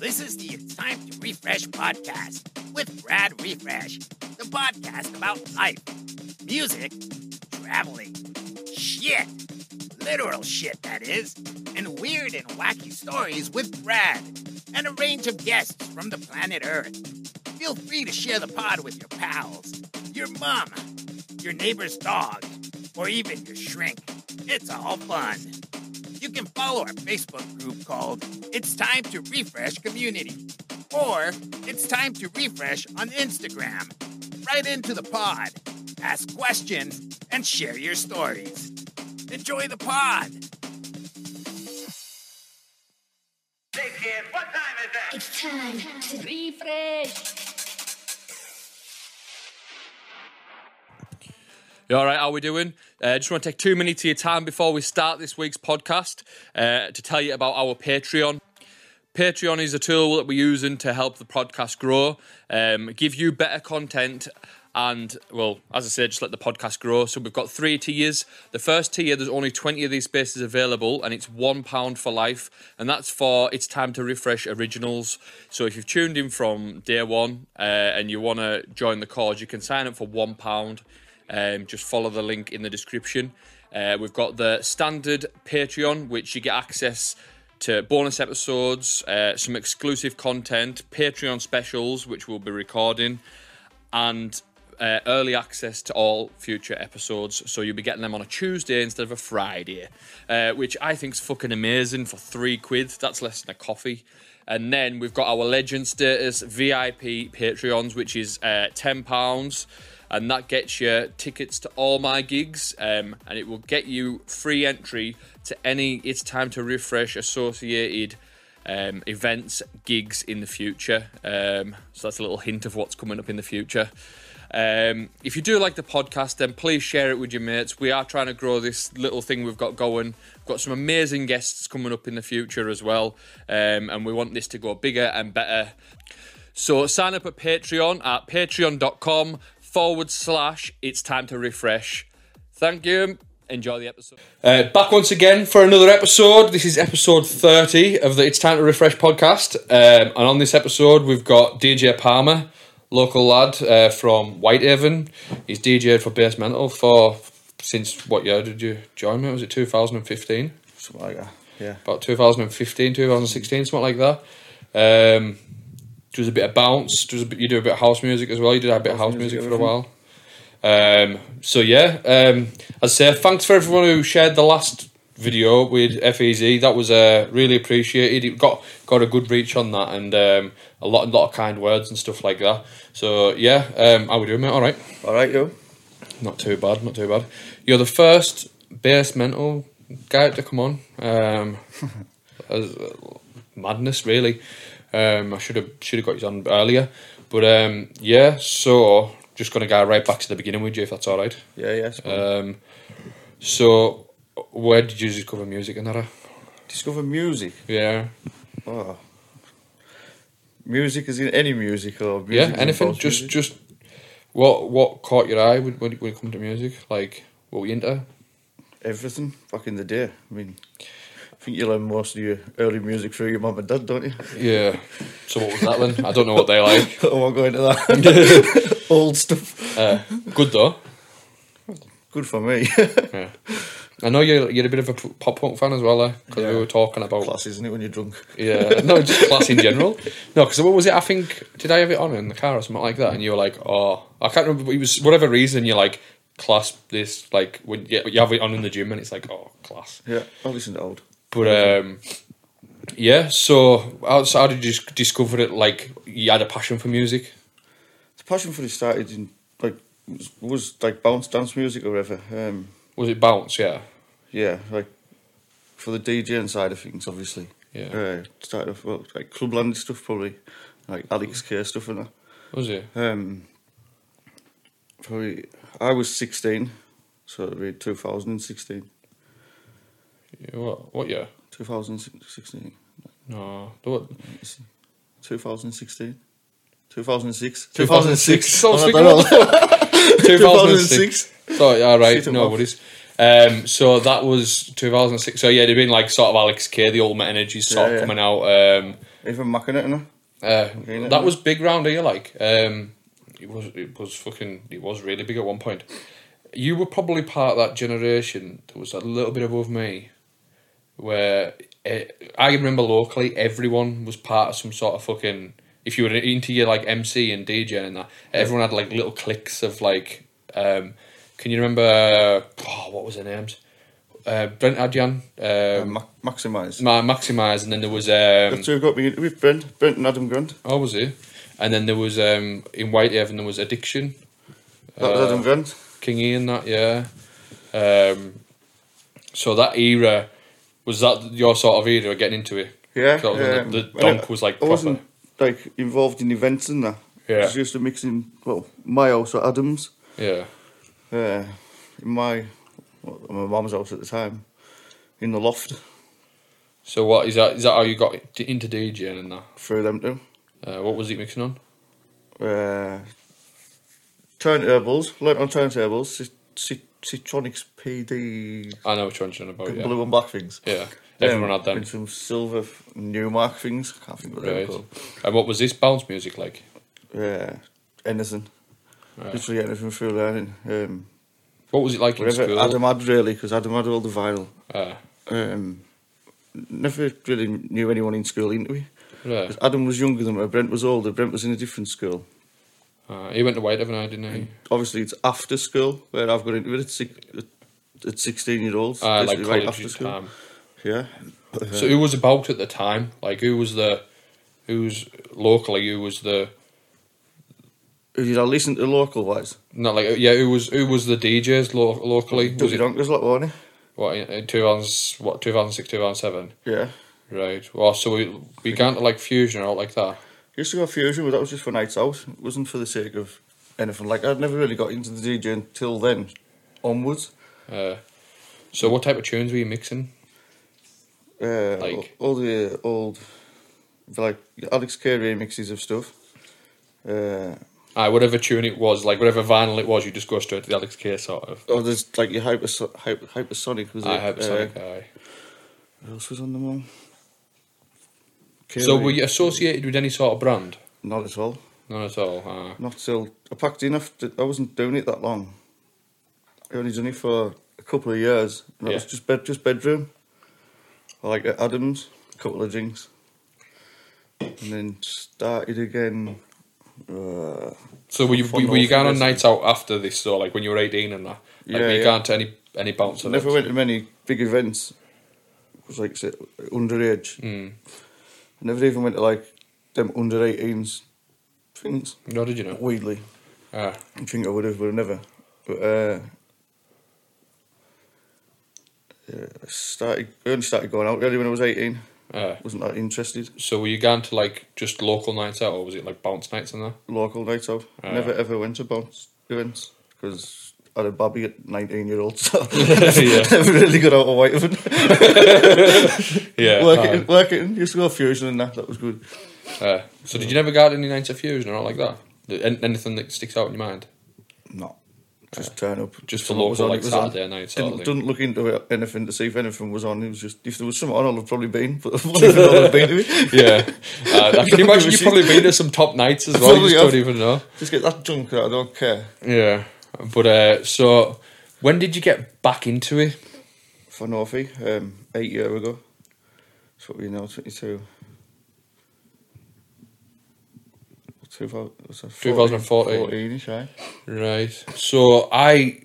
This is the Time to Riffresh podcast with Brad Riffresh, the podcast about life, music, traveling, shit, literal shit, that is, and weird and wacky stories with Brad and a range of guests from the planet Earth. Feel free to share the pod with your pals, your mom, your neighbor's dog, or even your shrink. It's all fun. You can follow our Facebook group called It's Time to Riffresh Community or It's Time to Riffresh on Instagram. Right into the pod, ask questions, and share your stories. Enjoy the pod. Hey kid, what time is that? It's time to riffresh. You all right? How we doing? Uh, just want to take two minutes of your time before we start this week's podcast uh, to tell you about our Patreon. Patreon is a tool that we're using to help the podcast grow, um, give you better content, and well, as I said, just let the podcast grow. So we've got three tiers. The first tier, there's only 20 of these spaces available, and it's one pound for life, and that's for it's time to riffresh originals. So if you've tuned in from day one uh, and you want to join the cause, you can sign up for one pound. Um, just follow the link in the description. Uh, we've got the standard Patreon, which you get access to bonus episodes, uh, some exclusive content, Patreon specials, which we'll be recording, and uh, early access to all future episodes. So you'll be getting them on a Tuesday instead of a Friday, uh, which I think's fucking amazing for three quid. That's less than a coffee. And then we've got our legend status VIP Patreons, which is uh, ten pounds and that gets you tickets to all my gigs um, and it will get you free entry to any it's time to riffresh associated um, events gigs in the future. Um, so that's a little hint of what's coming up in the future. Um, if you do like the podcast then please share it with your mates. We are trying to grow this little thing we've got going. We've got some amazing guests coming up in the future as well um, and we want this to go bigger and better. So sign up at patreon at patreon.com forward slash it's time to riffresh. Thank you. Enjoy the episode. Uh, back once again for another episode. This is episode 30 of the It's Time to Riffresh podcast. Um, and on this episode, we've got DJ Palmer, local lad uh, from Whitehaven. He's DJed for Base Mental for since what year did you join me? Was it 2015? Something like that. Yeah. About 2015, 2016, something like that. Um, does a bit of bounce. Does a bit, you do a bit of house music as well. You did a bit of house music, music, for a while. Um, so yeah, um, as I say, thanks for everyone who shared the last video with FEZ. That was uh, really appreciated. It got got a good reach on that, and um, a lot lot of kind words and stuff like that. So yeah, um, how we doing, mate? All right, All right, yo. not too bad, not too bad. You're the first basemental guy to come on. Um, as, uh, madness, really. Um, I should have should have got you on earlier, but um, yeah. So just gonna go right back to the beginning with you, if that's all right. Yeah, yeah. Um, so where did you discover music and that? Discover music. Yeah, Oh. Music is in any music or music yeah. Anything? Just music. just what what caught your eye when when when it come to music? Like what were you into? everything back in the day. I mean, I think you learn most of your early music through your mum and dad, don't you? Yeah. So what was that then? I don't know what they like. Oh I won't go into that. Old stuff. Uh, good though. Good for me. Yeah. I know you're you're a bit of a pop punk fan as well, because we Yeah. were talking about Class, isn't it, when you're drunk? Yeah, no, just class in general. No, because what was it? I think did I have it on in the car or something like that? And you were like, oh, I can't remember. It was whatever reason you're like class this like when you, you have it on in the gym and it's like oh class. Yeah, I listen to old. But um, yeah. So how, so how did you discover it? Like you had a passion for music. The passion for it started in, like, was, was like bounce dance music or whatever. Um, Was it bounce? Yeah. yeah, like, for the DJing side of things, obviously. Yeah. Uh, started off, well, like, Clubland stuff, probably. Like, Alex K stuff and that. Was it? Um, probably, I was 16, so it'd be 2016. Yeah, What? What year? 2016. No. the What? 2016. 2006. 2006. Oh, I don't know. 2006. So, all right, no worries. Um, so that was 2006. So yeah, it'd been like sort of Alex K, the Ultimate Energy sort Yeah, of yeah. coming out. Um, Even macking it, innit? uh, Okay, that was big round here. Like um, it was, it was fucking, it was really big at one point. You were probably part of that generation that was a little bit above me, where eh, I remember locally everyone was part of some sort of fucking. If you were into your like MC and DJ and that, everyone had like little cliques of like. Um, can you remember? Oh, what was their names? Uh, Brent Adjan, Uh, um, ma- maximise. Ma- Maximise, and then there was um, That's who got me it, Brent, Brent and Adam Grant. Oh, was he? And then there was um in Whitehaven there was Addiction, That was Uh, Adam Grant. King Ian that yeah. Um, so that era was that your sort of era getting into it. Yeah. when um, the, the donk was like I proper. wasn't like involved in events and that. Yeah. Just used to mix well, my house at Adams, Yeah, uh, in my, well, my mum's house at the time, in the loft, so what is that? Is that how you got into DJing and that? through them too. Uh, what was he mixing on? Uh, turntables, learnt on turntables, Citronics PD, I know which one you're on about. Yeah, blue and black things. yeah. Everyone had them. And some silver Numark things. I can't think what Right. called. And what was this bounce music like? Yeah, anything. Right. Literally anything through learning. Um, What was it like in school? Adam had really, because Adam had all the vinyl. Uh, Um, never really knew anyone in school into it. yeah. Adam was younger than me, Brent was older, Brent was in a different school. Uh, he went to Whitehaven, I didn't he? Obviously, it's after school where I've got into it at, six, at 16 year olds. Uh, like right college time. Yeah. So who was about at the time? Like who was the, who's locally? Who was the Did I listen to local wise? not like yeah? Who was who was the DJs lo- locally? Was it Donkers, like, wasn't what in, in 2000, what two thousand six two thousand seven? he? Yeah. Right. Well, so we we began to like fusion or like that. Used to go fusion, but that was just for nights out. It wasn't for the sake of anything like I'd never really got into the DJ until then, onwards. Uh, so what type of tunes were you mixing? Uh, Like? all the old, like Alex K remixes of stuff. Uh, Aye, whatever tune it was, like whatever vinyl it was, you just go straight to the Alex K sort of. oh, there's like your hyper, hyper hypersonic was I it? Hypersonic, Uh, aye. what else was on them So were you associated with any sort of brand? Not at all. Not at all. Uh, Not till I packed enough. after. I wasn't doing it that long. I only done it for a couple of years. And Yeah. was just bed, just bedroom. I like at Adams, a couple of drinks, and then started again. Uh, so were you Fun were you going on nights out after this? So like when you were eighteen and that, like Yeah, were you yeah. going to any any bounce? I events? never went to many big events. It was like say, underage. Mm. I never even went to like them under 18s things. No, did you know? Weirdly, Ah, I think I would have, but never. But uh, yeah, I started. I only started going out really when I was 18. ah. Wasn't that interested. So were you going to like just local nights out, or was it like bounce nights and that? Local nights out. Ah. Never ever went to bounce events because I had a babby at 19 year old, so Yeah. never really got out. Yeah. work ah. it, in, work it. In. Used to go fusion and that. That was good. Uh, so did you never go to any nights of fusion or like that? Anything that sticks out in your mind? No. Just turn up. Just for local, on, like it was on. Saturday night Didn't, didn't look into it, anything to see if anything was on. It was just if there was something on, I'd have probably been. But I've not even know I've been to it. Yeah. Uh, I can imagine you've probably been to some top nights as well. You just don't even know. Just get that drunk that I don't care. Yeah. But uh, so when did you get back into it? For Northie, um, eight year ago. That's what we know, 22. 2000 what's 2014. 14-ish, aye. Right. So I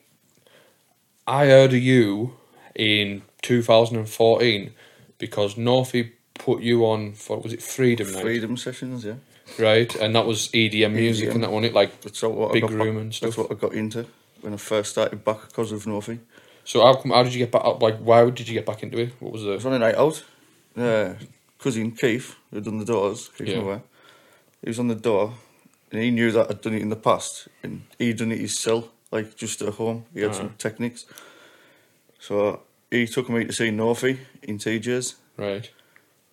I heard of you in 2014 because Northie put you on for was it Freedom Night, Freedom sessions, yeah. Right? And that was EDM music, EDM. and that one it like That's what Big I got room back, and That's stuff. what I got into when I first started back because of Northie. So how come? How did you get back? up? Like, why did you get back into it? What was it? was on a night out. Uh, cousin Keith, who'd done the doors, Keith Yeah. Moore, he was on the door and he knew that I'd done it in the past and he'd done it himself, like just at home. He had Uh-huh. some techniques. So he took me to see Northie in TJ's Right.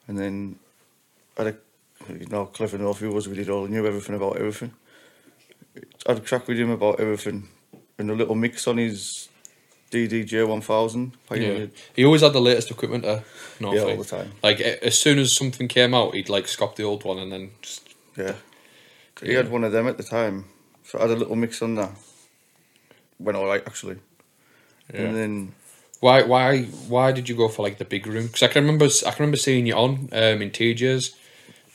and then I had a, you know clever Northie was with it all, he knew everything about everything. I had a crack with him about everything and a little mix on his DDJ 1000. Yeah. He always had the latest equipment. Uh, Yeah, all the time. Like as soon as something came out, he'd like scrap the old one and then just Yeah. He had one of them at the time. So I had a little mix on that. Went alright actually. Yeah. And then Why why why did you go for like the big room? Because I can remember I can remember seeing you on um, in TJ's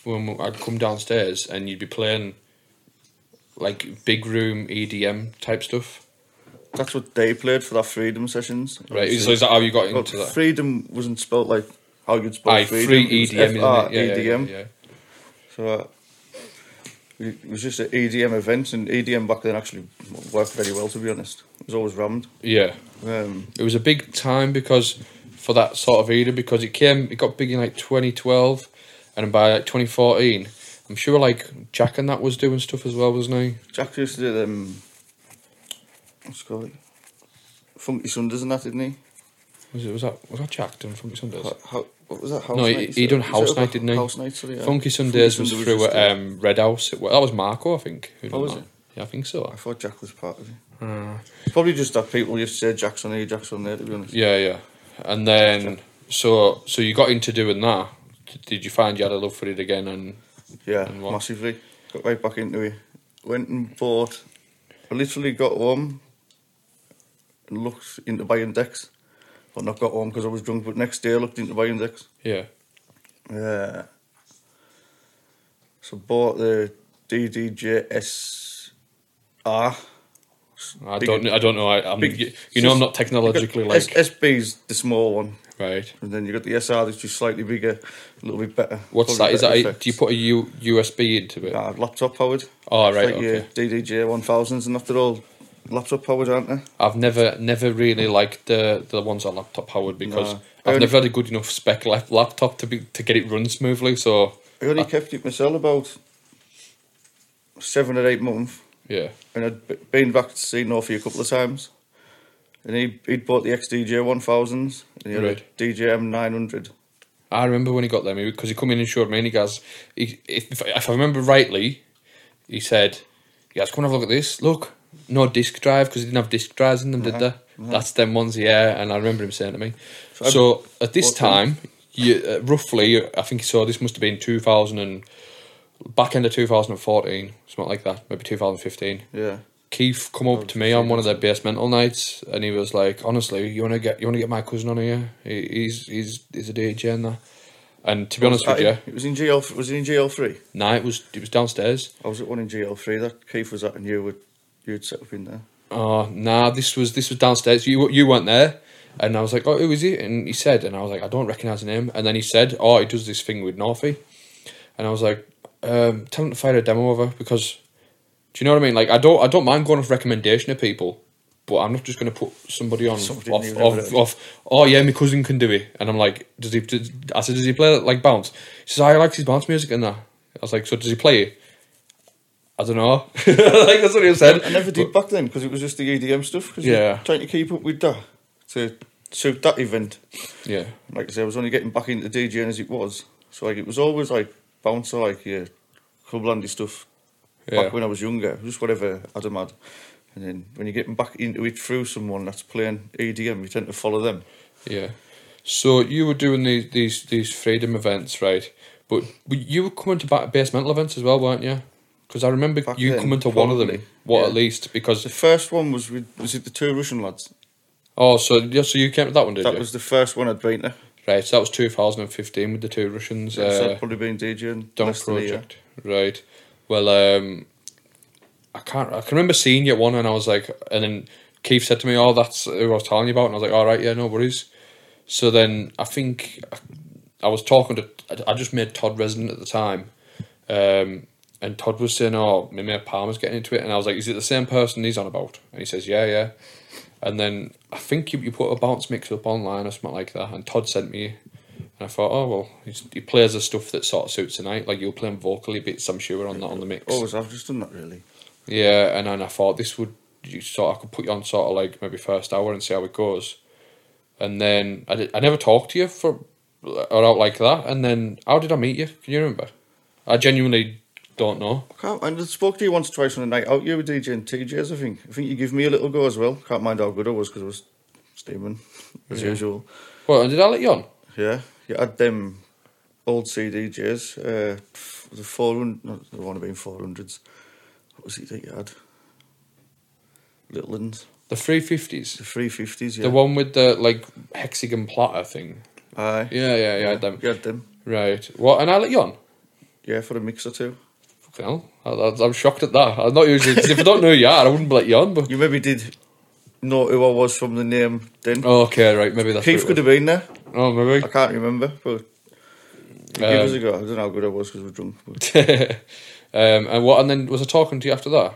when I'd come downstairs and you'd be playing like big room EDM type stuff. that's what they played for their freedom sessions. Right. So is that how you got into that? freedom wasn't spelled like how you'd spell Aye, freedom. free EDM? Yeah, yeah, yeah, yeah. So uh, it was just an EDM event, and EDM back then actually worked very well. To be honest, it was always rammed. Yeah. Um, It was a big time because for that sort of era because it came it got big in like 2012 and by like 2014 I'm sure like Jack and that was doing stuff as well wasn't he Jack used to do them. what's it called? Funky Sundays and that, didn't he? was it was that was that Jack doing Funky Sundays How, how, what was that? House no night? he, he done House Night didn't he House night, sorry. yeah. Funky Sundays was Sunday through just, uh, um, Red House it, wa- that was Marco I think who Oh, was that. it? yeah I think so I thought Jack was part of it. Uh, Probably just that people used to say Jackson here, Jackson there. To be honest. yeah yeah and then so so you got into doing that did you find you had a love for it again and Yeah, And massively. Got right back into it. Went and bought. I literally got home and looked into buying decks. But not got home because I was drunk. But next day I looked into buying decks. yeah Yeah. so bought the DDJSR. I Big- don't I don't know I, you, you know I'm not technologically like SB's the small one. Right And then you've got the SR that's just slightly bigger, a little bit better. What's that? Is that a, do you put a U, USB into it? Nah, laptop powered. Oh, right, Like your okay. Uh, DDJ 1000s and after all, laptop powered, aren't they? I've never never really liked the the ones are laptop powered because No. I've Only- never had a good enough spec lap- laptop to be to get it run smoothly. So I only kept it myself about seven or eight months, yeah, and I'd been back to see Northy a couple of times. And he he'd bought the XDJ 1000s, and he had Right. a DJM 900. I remember when he got them because he come in and showed me and he goes, he, if, if I remember rightly, he said, "You guys come and have a look at this. Look, no disc drive because he didn't have disc drives in them, did they? That's them ones, yeah." And I remember him saying to me. I So at this time, you uh, roughly, I think so. This must have been two thousand and back end of two thousand and fourteen, something like that, maybe two thousand fifteen. Yeah. Keith come up to me on one of their basemental nights, and he was like, "Honestly, you want to get you want to get my cousin on here? He, he's he's he's a DJ and that." And to be honest with you, It was in GL. Was it in GL3? nah, it was it was downstairs. I was at one in GL3 that Keith was at, and you would you'd set up in there. Oh, nah, this was this was downstairs. You you weren't there, and I was like, "Oh, who is he?" And he said, and I was like, "I don't recognize the name." And then he said, "Oh, he does this thing with Northy," and I was like, um, "Tell him to fire a demo over because." Do you know what I mean? Like, I don't, I don't mind going off recommendation of people, but I'm not just going to put somebody on Somebody off, off, off. Oh yeah, my cousin can do it, and I'm like, does he? Does, I said, does he play like bounce? He says, oh, I like his bounce music and that. I was like, so does he play it? I don't know. like that's what he said. I never did back then because it was just the EDM stuff. 'cause Yeah. trying to keep up with that to suit that event. Yeah, Like I said, I was only getting back into DJing as it was, so like it was always like bouncer, like yeah, clublandy stuff. Yeah. Back when I was younger, just whatever Adam had. And then when you're getting back into it through someone that's playing EDM, you tend to follow them. Yeah. So you were doing these these these freedom events, right? But you were coming to ba- base mental events as well, weren't you? Because I remember Back you then, coming to one of them. What yeah. at least? Because The first one was with was it the two Russian lads? oh, so yeah, so you came to that one, did that you? That was the first one I'd been to. right. So that was 2015 with the two Russians. so I'd Uh, probably been DJing. Dunk. Project, right? Well, um, I can't. I can remember seeing you one, and I was like, and then Keith said to me, "Oh, that's who I was telling you about," and I was like, "All right, yeah, no worries." So then I think I was talking to. I just made Todd resident at the time, um, and Todd was saying, "Oh, my mate Palmer's getting into it," and I was like, "Is it the same person he's on about?" And he says, "Yeah, yeah." And then I think you, you put a bounce mix up online or something like that, and Todd sent me, and I thought, oh well, he's, he plays the stuff that sort of suits tonight. Like you'll playing him vocally, bits I'm sure on that on the mix. Oh, Always, I've just done that really. Yeah, and then I thought this would you sort of I could put you on sort of like maybe first hour and see how it goes, and then I did, I never talked to you for or out like that, and then how did I meet you? Can you remember? I genuinely don't know. I can't. I spoke to you once or twice on a night out. You were DJing TJs, I think. I think you give me a little go as well. Can't mind how good I was because I was steaming as usual. Well, and did I let you on? Yeah, you had them old CDJs, uh, the 400, not the one been 400s. What was it that you had? Little ones. The 350s? The 350s, yeah. The one with the, like, hexagon platter thing? Aye. Yeah, yeah, yeah, I had them. You had them. Right. What, and I let you on? Yeah, for a mix or two. Fucking hell. I, I- I'm shocked at that. I'm not usually, 'cause if I don't know who you are, I wouldn't let you on, but... You maybe did know who I was from the name then. Okay, right, maybe that's Keith could have been there. Oh, maybe. I can't remember, but years Um, ago, I don't know how good I was because we were drunk. Um, and what? And then was I talking to you after that?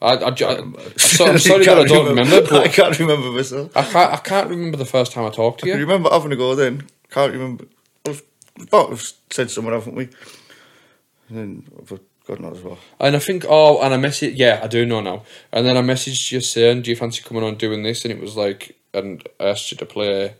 I, I, I, remember. am I'm sorry that I don't remember, I but can't remember myself. I can't. I can't remember the first time I talked to You you. remember having a go then? Can't remember. Well, we've have said something, haven't we? And then I've God knows what. And I think, oh, and I messaged. Yeah, I do know now. And then I messaged you saying, "Do you fancy coming on doing this?" And it was like, and I asked you to play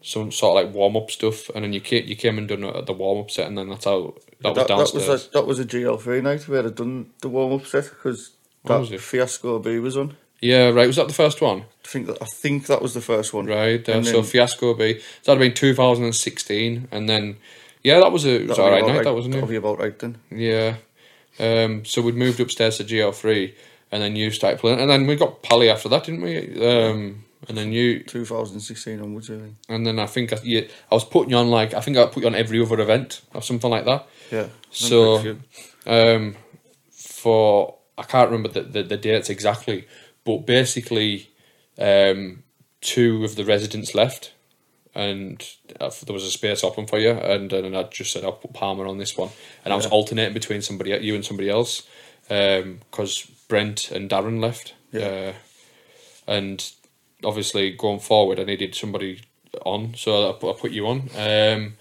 some sort of like warm up stuff. And then you came, you came and done the warm up set, and then that's how that, was that, was a, that was a GL3 night where I'd done the warm up set because What was that it? Fiasco B was on. yeah, right. Was that the first one? I think that I think that was the first one. Right. Uh, so then- Fiasco B. So that'd been 2016, and then yeah, that was a it was That'll alright night. right- That wasn't it? be about right then. Yeah. Um, so we'd moved upstairs to GL3, and then you started playing, and then we got Pally after that, didn't we? Um, and then you, 2016 onwards, really. and then I think I, you, I was putting you on like I think I put you on every other event or something like that. Yeah. So- Um, for I can't remember the, the, the dates exactly, but basically, um, two of the residents left, and uh, there was a space open for you, and and I just said I'll put Palmer on this one, and I was alternating between somebody you and somebody else, because Brent and Darren left, Yeah. uh, and obviously going forward I needed somebody on, so I put, I put you on. Um,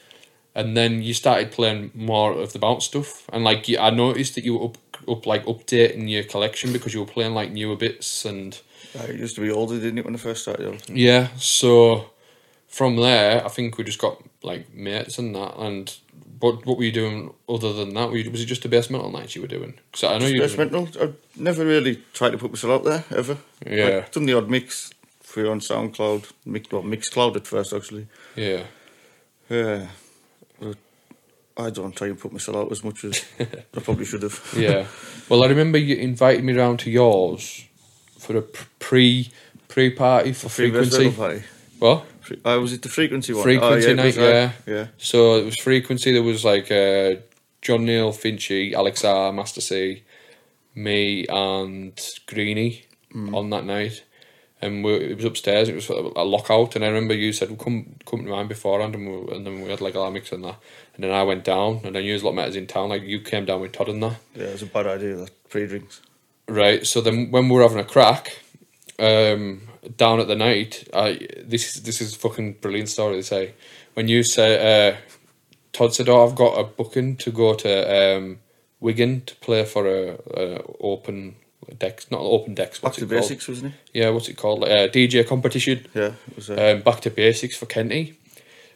and then you started playing more of the bounce stuff, and like I noticed that you were up, up like updating your collection because you were playing like newer bits and Uh, it used to be older, didn't it, when I first started? yeah. So from there, I think we just got like mates and that. And what what were you doing other than that? Were you, was it just the basemental nights you were doing? Because I know you. Experimental. I've never really tried to put myself out there, ever. Yeah. I've done the odd mix through on SoundCloud. Mix, well, Mixcloud at first, actually. Yeah. Yeah. I don't try and put myself out as much as I probably should have. Yeah. well, I remember you invited me round to yours for a pre pre party for frequency. Party. What? Fre- Uh, was it the frequency one? Frequency oh, yeah, night, yeah. Yeah. So it was frequency. There was like uh, John Neal, Finchy, Alex R, Master C, me, and Greeny on that night. And we, it was upstairs. It was a lockout, and I remember you said, well, "Come, come to mine beforehand," and, we, and then we had like a mix and that. And then I went down, and then you was a lot of matters in town. Like you came down with Todd and that. Yeah, it was a bad idea, that pre-drinks. Right. So then, when we were having a crack, um, down at the night, I this is this is a fucking brilliant story to say. When you say, uh, Todd said, "Oh, I've got a booking to go to um, Wigan to play for a, a open decks, not open decks. Back What's to it called? basics, wasn't it? Yeah, what's it called? Uh, DJ competition Yeah, was. Uh, um, back to basics for Kenty.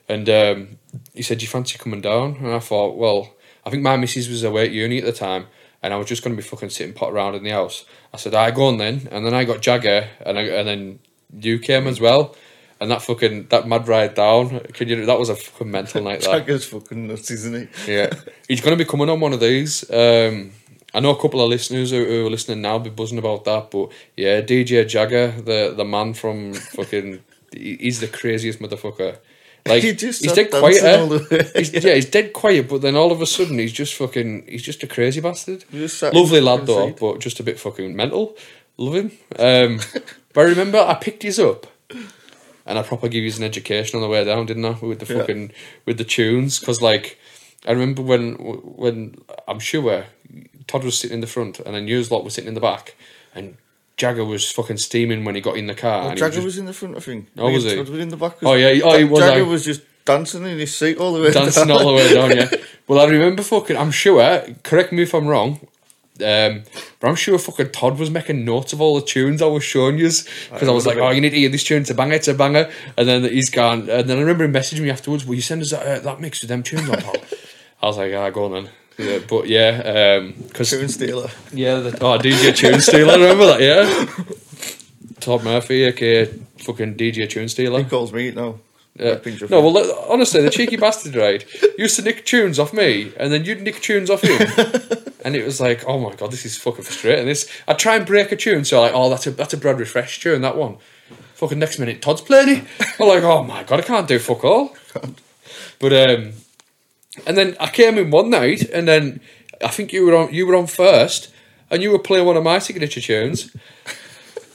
And um, he said, "You fancy coming down?" And I thought, well, I think my missus was away at uni at the time, and I was just going to be fucking sitting pot around in the house. I said, "I go on then," and then I got Jagger, and I, and then you came as well, and that fucking that mad ride down. Can you? That was a fucking mental night. That. Jagger's fucking nuts, isn't he? Yeah, he's going to be coming on one of these. Um, I know a couple of listeners who, who are listening now be buzzing about that, but yeah, DJ Jagger, the the man from fucking, he's the craziest motherfucker. Like He he's dead quiet. the. He's, yeah, he's dead quiet, but then all of a sudden he's just fucking, he's just a crazy bastard. He just sat Lovely lad though, but just a bit fucking mental. Love him. Um, but I remember I picked his up. And I proper gave you an education on the way down, didn't I? With the Yeah. fucking with the tunes, because like I remember when when I'm sure Todd was sitting in the front, and then Hughes lot was sitting in the back, and Jagger was fucking steaming when he got in the car. He Jagger just was in the front, I think. Oh, was he? Were in the back. Oh, yeah, he- oh, he was, Jagger like- was just dancing in his seat all the way dancing down. all the way down. Yeah. Well, I remember fucking. I'm sure. Correct me if I'm wrong. Um, but I'm sure fucking Todd was making notes of all the tunes I was showing you because I was like, "Oh, you need to hear this tune. It's a banger. It's a banger." And then he's gone. And then I remember him messaging me afterwards. Will you send us that, uh, that mix with them tunes on, pal? I was like, "Ah, go on then." Yeah, but yeah, because Tune stealer. yeah, the, oh DJ Tune Stealer, remember that? Yeah. Todd Murphy, aka fucking DJ Tune Stealer. He calls me now. Yeah. Like Pinch of No, well, look, honestly, the cheeky bastard, right, used to nick tunes off me, and then you'd nick tunes off him. and it was like, oh my god, this is fucking frustrating. This, I'd try and break a tune, so like, oh, that's a that's a Brad Riffresh tune, that one. Fucking next minute, Todd's playing it. I'm like, oh my god, I can't do fuck all. But um, and then I came in one night, and then I think you were on you were on first, and you were playing one of my signature tunes.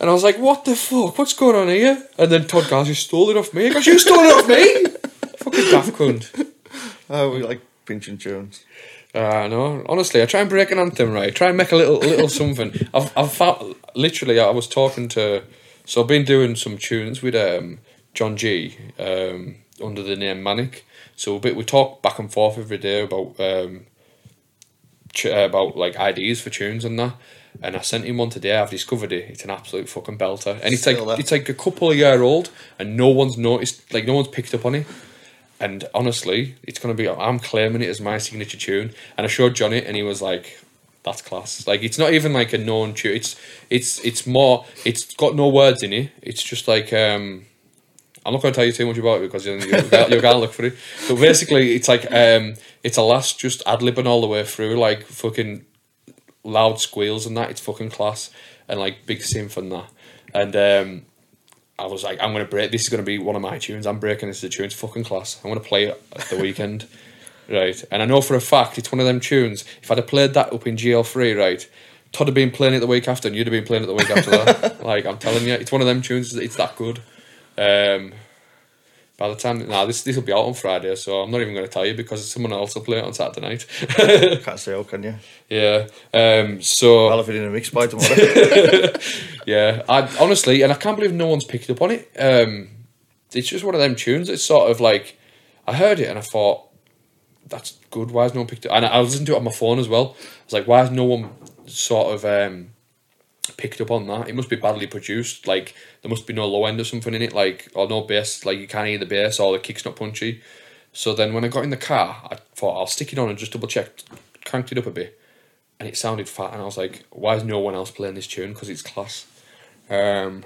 And I was like, what the fuck? What's going on here? And then Todd you stole it off me. Goes, you stole it off me? Fucking daft cunt. Oh, we like pinching tunes. Uh, no, honestly, I try and break an anthem, right? Try and make a little little something. I've, I've found, literally, I was talking to, so I've been doing some tunes with um, John G um, under the name Manic. So bit, we talk back and forth every day about um, ch- uh, about like ideas for tunes and that. And I sent him one today. I've discovered it. It's an absolute fucking belter, and it's Still like there. it's like a couple of year old, and no one's noticed. Like no one's picked up on it. And honestly, it's gonna be. I'm claiming it as my signature tune. And I showed John it, and he was like, "That's class." Like it's not even like a known tune. It's it's it's more. It's got no words in it. It's just like um. I'm not going to tell you too much about it because you're, you're, you're going to look for it. But basically, it's like um, it's a last just ad libbing all the way through, like fucking loud squeals and that. It's fucking class and like big synth and that. And um, I was like, I'm gonna break. This is gonna be one of my tunes. I'm breaking this as a tune. It's fucking class. I'm gonna play it at the weekend, right? And I know for a fact it's one of them tunes. If I'd have played that up in GL3, right, Todd had been playing it the week after, and you'd have been playing it the week after that. Like I'm telling you, it's one of them tunes. It's that good. Um, by the time now this this will be out on Friday, so I'm not even going to tell you because someone else will play it on Saturday night. Can't say how can you? yeah. Um. So I'll have it in a mix by tomorrow. Yeah, I honestly, and I can't believe no one's picked up on it. Um, it's just one of them tunes. It's sort of like I heard it and I thought that's good. Why has no one picked it? Up? And I listened to it on my phone as well. I was like, why has no one sort of um, picked up on that? It must be badly produced. Like there must be no low end or something in it. Like or no bass. Like you can't hear the bass or the kick's not punchy. So then when I got in the car, I thought I'll stick it on and just double check, cranked it up a bit, and it sounded fat. And I was like, why is no one else playing this tune? Because it's class. Um,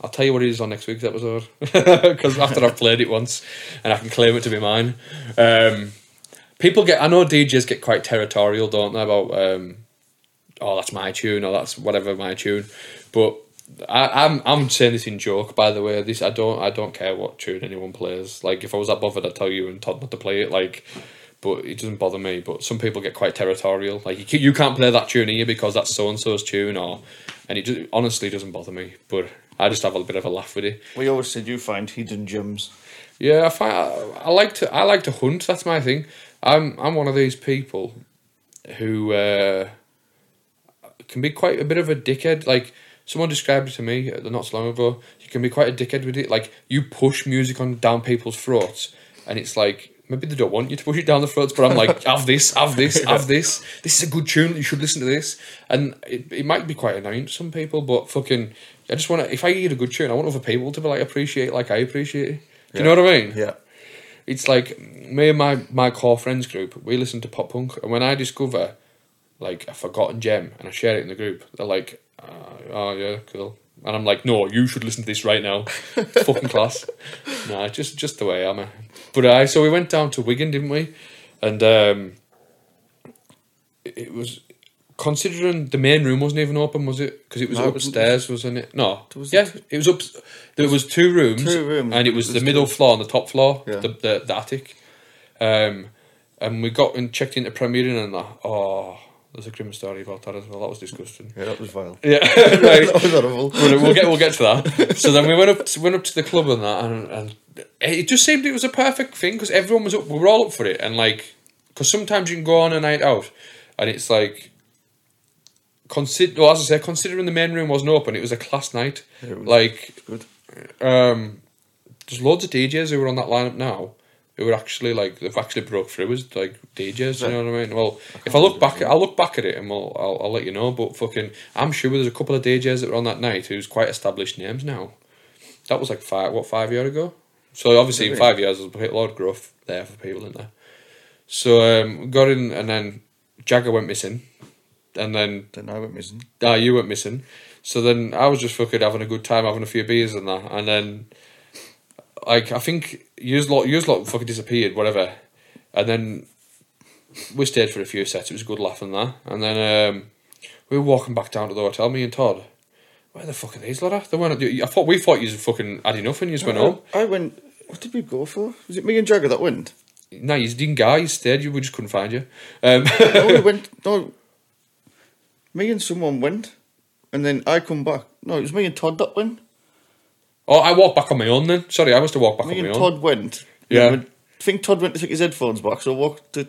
I'll tell you what it is on next week's episode because after I've played it once and I can claim it to be mine. Um, people get, I know DJs get quite territorial, don't they? About um, oh, that's my tune or that's whatever my tune, but. I, I'm I'm saying this in joke, by the way. This I don't I don't care what tune anyone plays. Like if I was that bothered, I'd tell you and Todd not to play it. Like, but it doesn't bother me. But some people get quite territorial. Like you, you can't play that tune here because that's so and so's tune, or and it just, honestly doesn't bother me. But I just have a bit of a laugh with it. we always said you find hidden gems. Yeah, I find I, I like to I like to hunt. That's my thing. I'm I'm one of these people who uh, can be quite a bit of a dickhead. Like someone described it to me uh, not so long ago. You can be quite a dickhead with it. Like you push music on down people's throats, and it's like maybe they don't want you to push it down the throats, but I'm like, have this, have this, have this. This is a good tune. You should listen to this. And it, it might be quite annoying to some people, but fucking, I just want to. If I hear a good tune, I want other people to be like appreciate like I appreciate it. Do you know what I mean? Yeah. it's like me and my my core friends group we listen to pop punk and when i discover like a forgotten gem and i share it in the group they're like uh, oh yeah cool. And i'm like no you should listen to this right now. It's fucking class. Nah just just the way i'm a but i so we went down to wigan didn't we? And um it it was considering the main room wasn't even open was it? Because it was No, upstairs wasn't it? No. Was yeah it- it was up there was two rooms Two rooms. and it was the middle two. floor and the top floor Yeah. the, the the attic. Um, and we got and checked into Premier Inn and that. Oh, there's a grim story about that as well. That was disgusting. Yeah, that was vile. Yeah, right. that was horrible. we'll, we'll get we'll get to that. So then we went up to, went up to the club and that, and, and it just seemed it was a perfect thing because everyone was up. We were all up for it, and like because sometimes you can go on a night out, and it's like. Consider, well, as I say, considering the main room wasn't open, it was a class night. Yeah, like, good. um, there's loads of DJs who are on that lineup now who are actually like they've actually broke through as like DJs. You know what I mean? Well, if I look back, I'll look back at it and we'll I'll, I'll let you know. But fucking, I'm sure there's a couple of DJs that were on that night who's quite established names now. That was like five, what five year ago. So obviously in five years there's a lot of growth there for people in there. So um, got in and then Jagger went missing, and then Then I went missing. Ah, you went missing. So then I was just fucking having a good time, having a few beers and that, and then like I think years lot years lot fucking disappeared, whatever, and then we stayed for a few sets. It was a good laugh and that, and then um, we were walking back down to the hotel. Me and Todd. Where the fuck are these lot? at? They weren't. I thought we thought you fucking had enough and you just went home. I went. What did we go for? Was it me and Jagger that went? No, you didn't go. You stayed. You we just couldn't find you. Um, no, we went. No, me and someone went, and then I come back. No, it was me and Todd that went. Oh, I walked back on my own then. Sorry, I must have walked back Me on my and own. Todd went. Yeah. I think Todd went to take his headphones back, so I walked to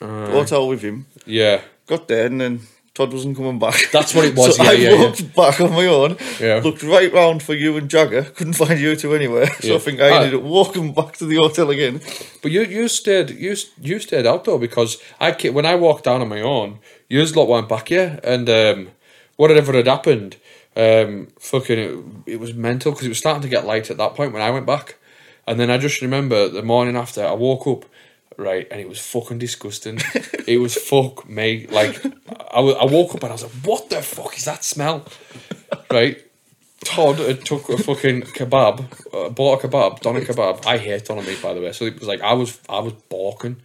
the hotel with him. Yeah, Got there, and then Todd wasn't coming back. That's what it was, so yeah, I yeah, yeah. walked back on my own. Yeah. Looked right round for you and Jagger. Couldn't find you two anywhere. So Yeah. I think I Ah. ended up walking back to the hotel again. but you you stayed you you stayed out though because I ca- when I walked down on my own, you lot weren't back here, and um, whatever had happened, um, fucking it, it was mental because it was starting to get light at that point when I went back, and then I just remember the morning after I woke up. Right, and it was fucking disgusting. it was fuck me. Like, I, I woke up and I was like, "What the fuck is that smell?" Right, Todd had took a fucking kebab, uh, bought a kebab, done a kebab. I hate doner meat, by the way. So it was like I was, I was balking.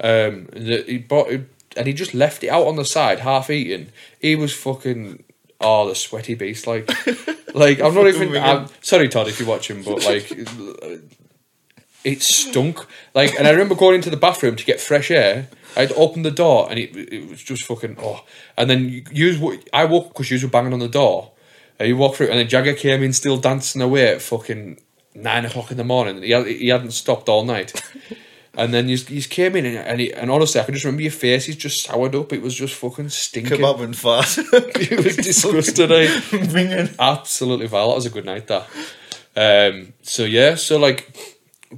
Um, and he bought, and he just left it out on the side, half eaten. He was fucking, oh, the sweaty beast. Like, like I'm not even. I'm, sorry, Todd, if you're watching, but like, it stunk. Like, and I remember going into the bathroom to get fresh air. I'd opened the door and it, it was just fucking oh. And then you, I woke because you were banging on the door. And you walk through, and then Jagger came in still dancing away at fucking nine o'clock in the morning. He, had, he hadn't stopped all night. And then you, you came in, and, and, he, and honestly, I can just remember your face. He's just soured up. It was just fucking stinking. Kebab and fat. It was disgusting. eh? Ringing. Absolutely vile. That was a good night. That. Um. So yeah. So like,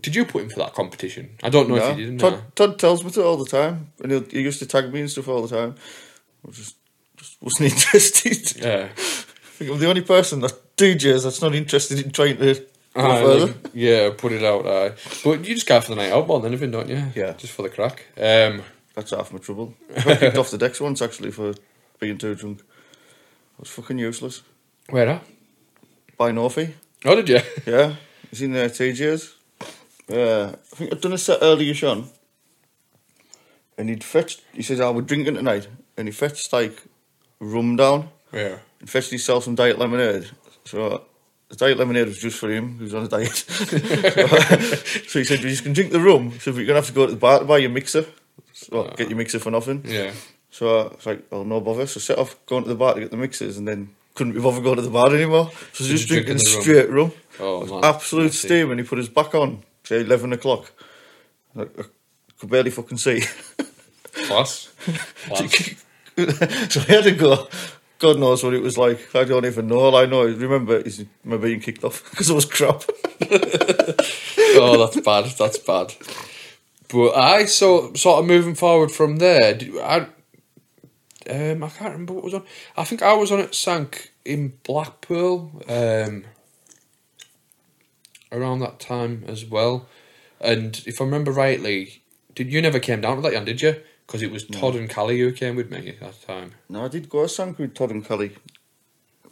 did you put him for that competition? I don't know No. if you did. Todd, No. Todd tells me to all the time, and he'll, he used to tag me and stuff all the time. I just, just wasn't interested. Yeah. I think I'm the only person that DJs that's not interested in trying to go Aye, further. like, yeah, put it out. Aye. But you just go for the night out more than anything, don't you? Yeah. Just for the crack. Um. That's half my trouble. I got kicked off the decks once actually for being too drunk. I was fucking useless. Where at? By Northie. Oh, did you? Yeah, he's in there TJ's. Uh, I think I'd done a set earlier, Sean. And he'd fetched, he says, I we're drinking tonight. And he fetched like rum down yeah. and fetched himself some diet lemonade. So the diet lemonade was just for him, he was on a diet. so he said, You can drink the rum, so you're going to have to go to the bar to buy your mixer. So, get your mixer for nothing. Yeah. So I was like, oh, no bother. So set off going to the bar to get the mixers and then couldn't be bothered going to the bar anymore. So just drinking drinking the rum. straight rum. Oh, man. Absolute Messy. steam. And he put us back on, say 11 o'clock. Like, I could barely fucking see. Class. Class. so I had to go. God knows what it was like. I don't even know. All I know, is remember, is my being kicked off because it was crap. oh, that's bad. That's bad. But I so sort of moving forward from there. I um I can't remember what was on. I think I was on at Sank in Blackpool um around that time as well. And if I remember rightly, did you never came down to that, Jan? Did you? Because it was Todd and Callie who came with me at that time. no, I did go a sank with Todd and Kelly.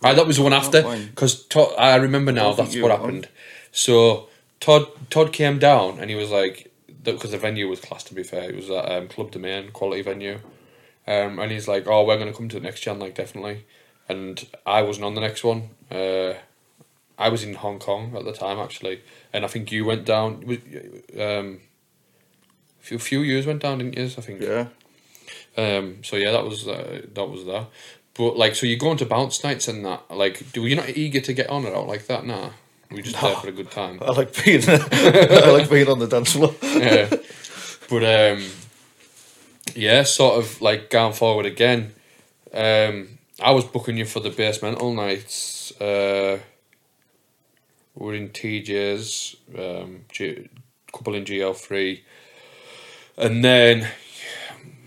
Aye, that was the one after because Todd. I remember now. don't That's what on. happened. So Todd Todd came down and he was like, because the venue was class. To be fair, it was at um, Club Domain, quality venue. Um, and he's like, "Oh, we're gonna come to the next gen, like definitely." And I wasn't on the next one. Uh, I was in Hong Kong at the time actually, and I think you went down. Um, a few, few years went down, didn't you? I think. Yeah. Um, so yeah, that was uh, that was that. But like, so you go into bounce nights and that. Like, do you not eager to get on it out like that? Nah, we just there for a good time. I like being, I like being on the dance floor. yeah. But um, yeah, sort of like going forward again. Um, I was booking you for the basemental nights. Uh, we're in TJ's, um, G- couple in GL three, and then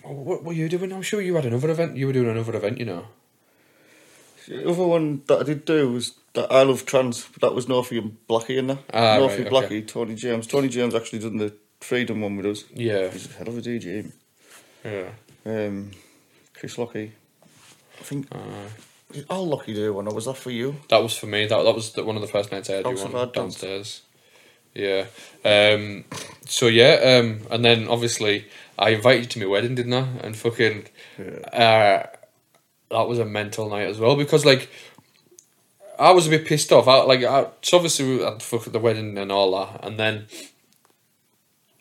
what were you doing? I'm sure you had another event. You were doing another event, you know. The other one that I did do was that I Love Trance, that was Northie and Blackie in there. Ah, Northie, right, okay. Blackie, Tony James. Tony James actually done the Freedom one with us. Yeah, He's a hell of a DJ. yeah. Um, Chris Lockie. I think Uh, Oh, lucky day one. Was that for you? That was for me. That that was the, one of the first nights I had you House of on Adams. downstairs. Yeah. Um. So yeah. Um. And then obviously I invited you to my wedding, didn't I? And fucking, uh, that was a mental night as well because like. I was a bit pissed off. I, like, I, so obviously we had fuck the wedding and all that, and then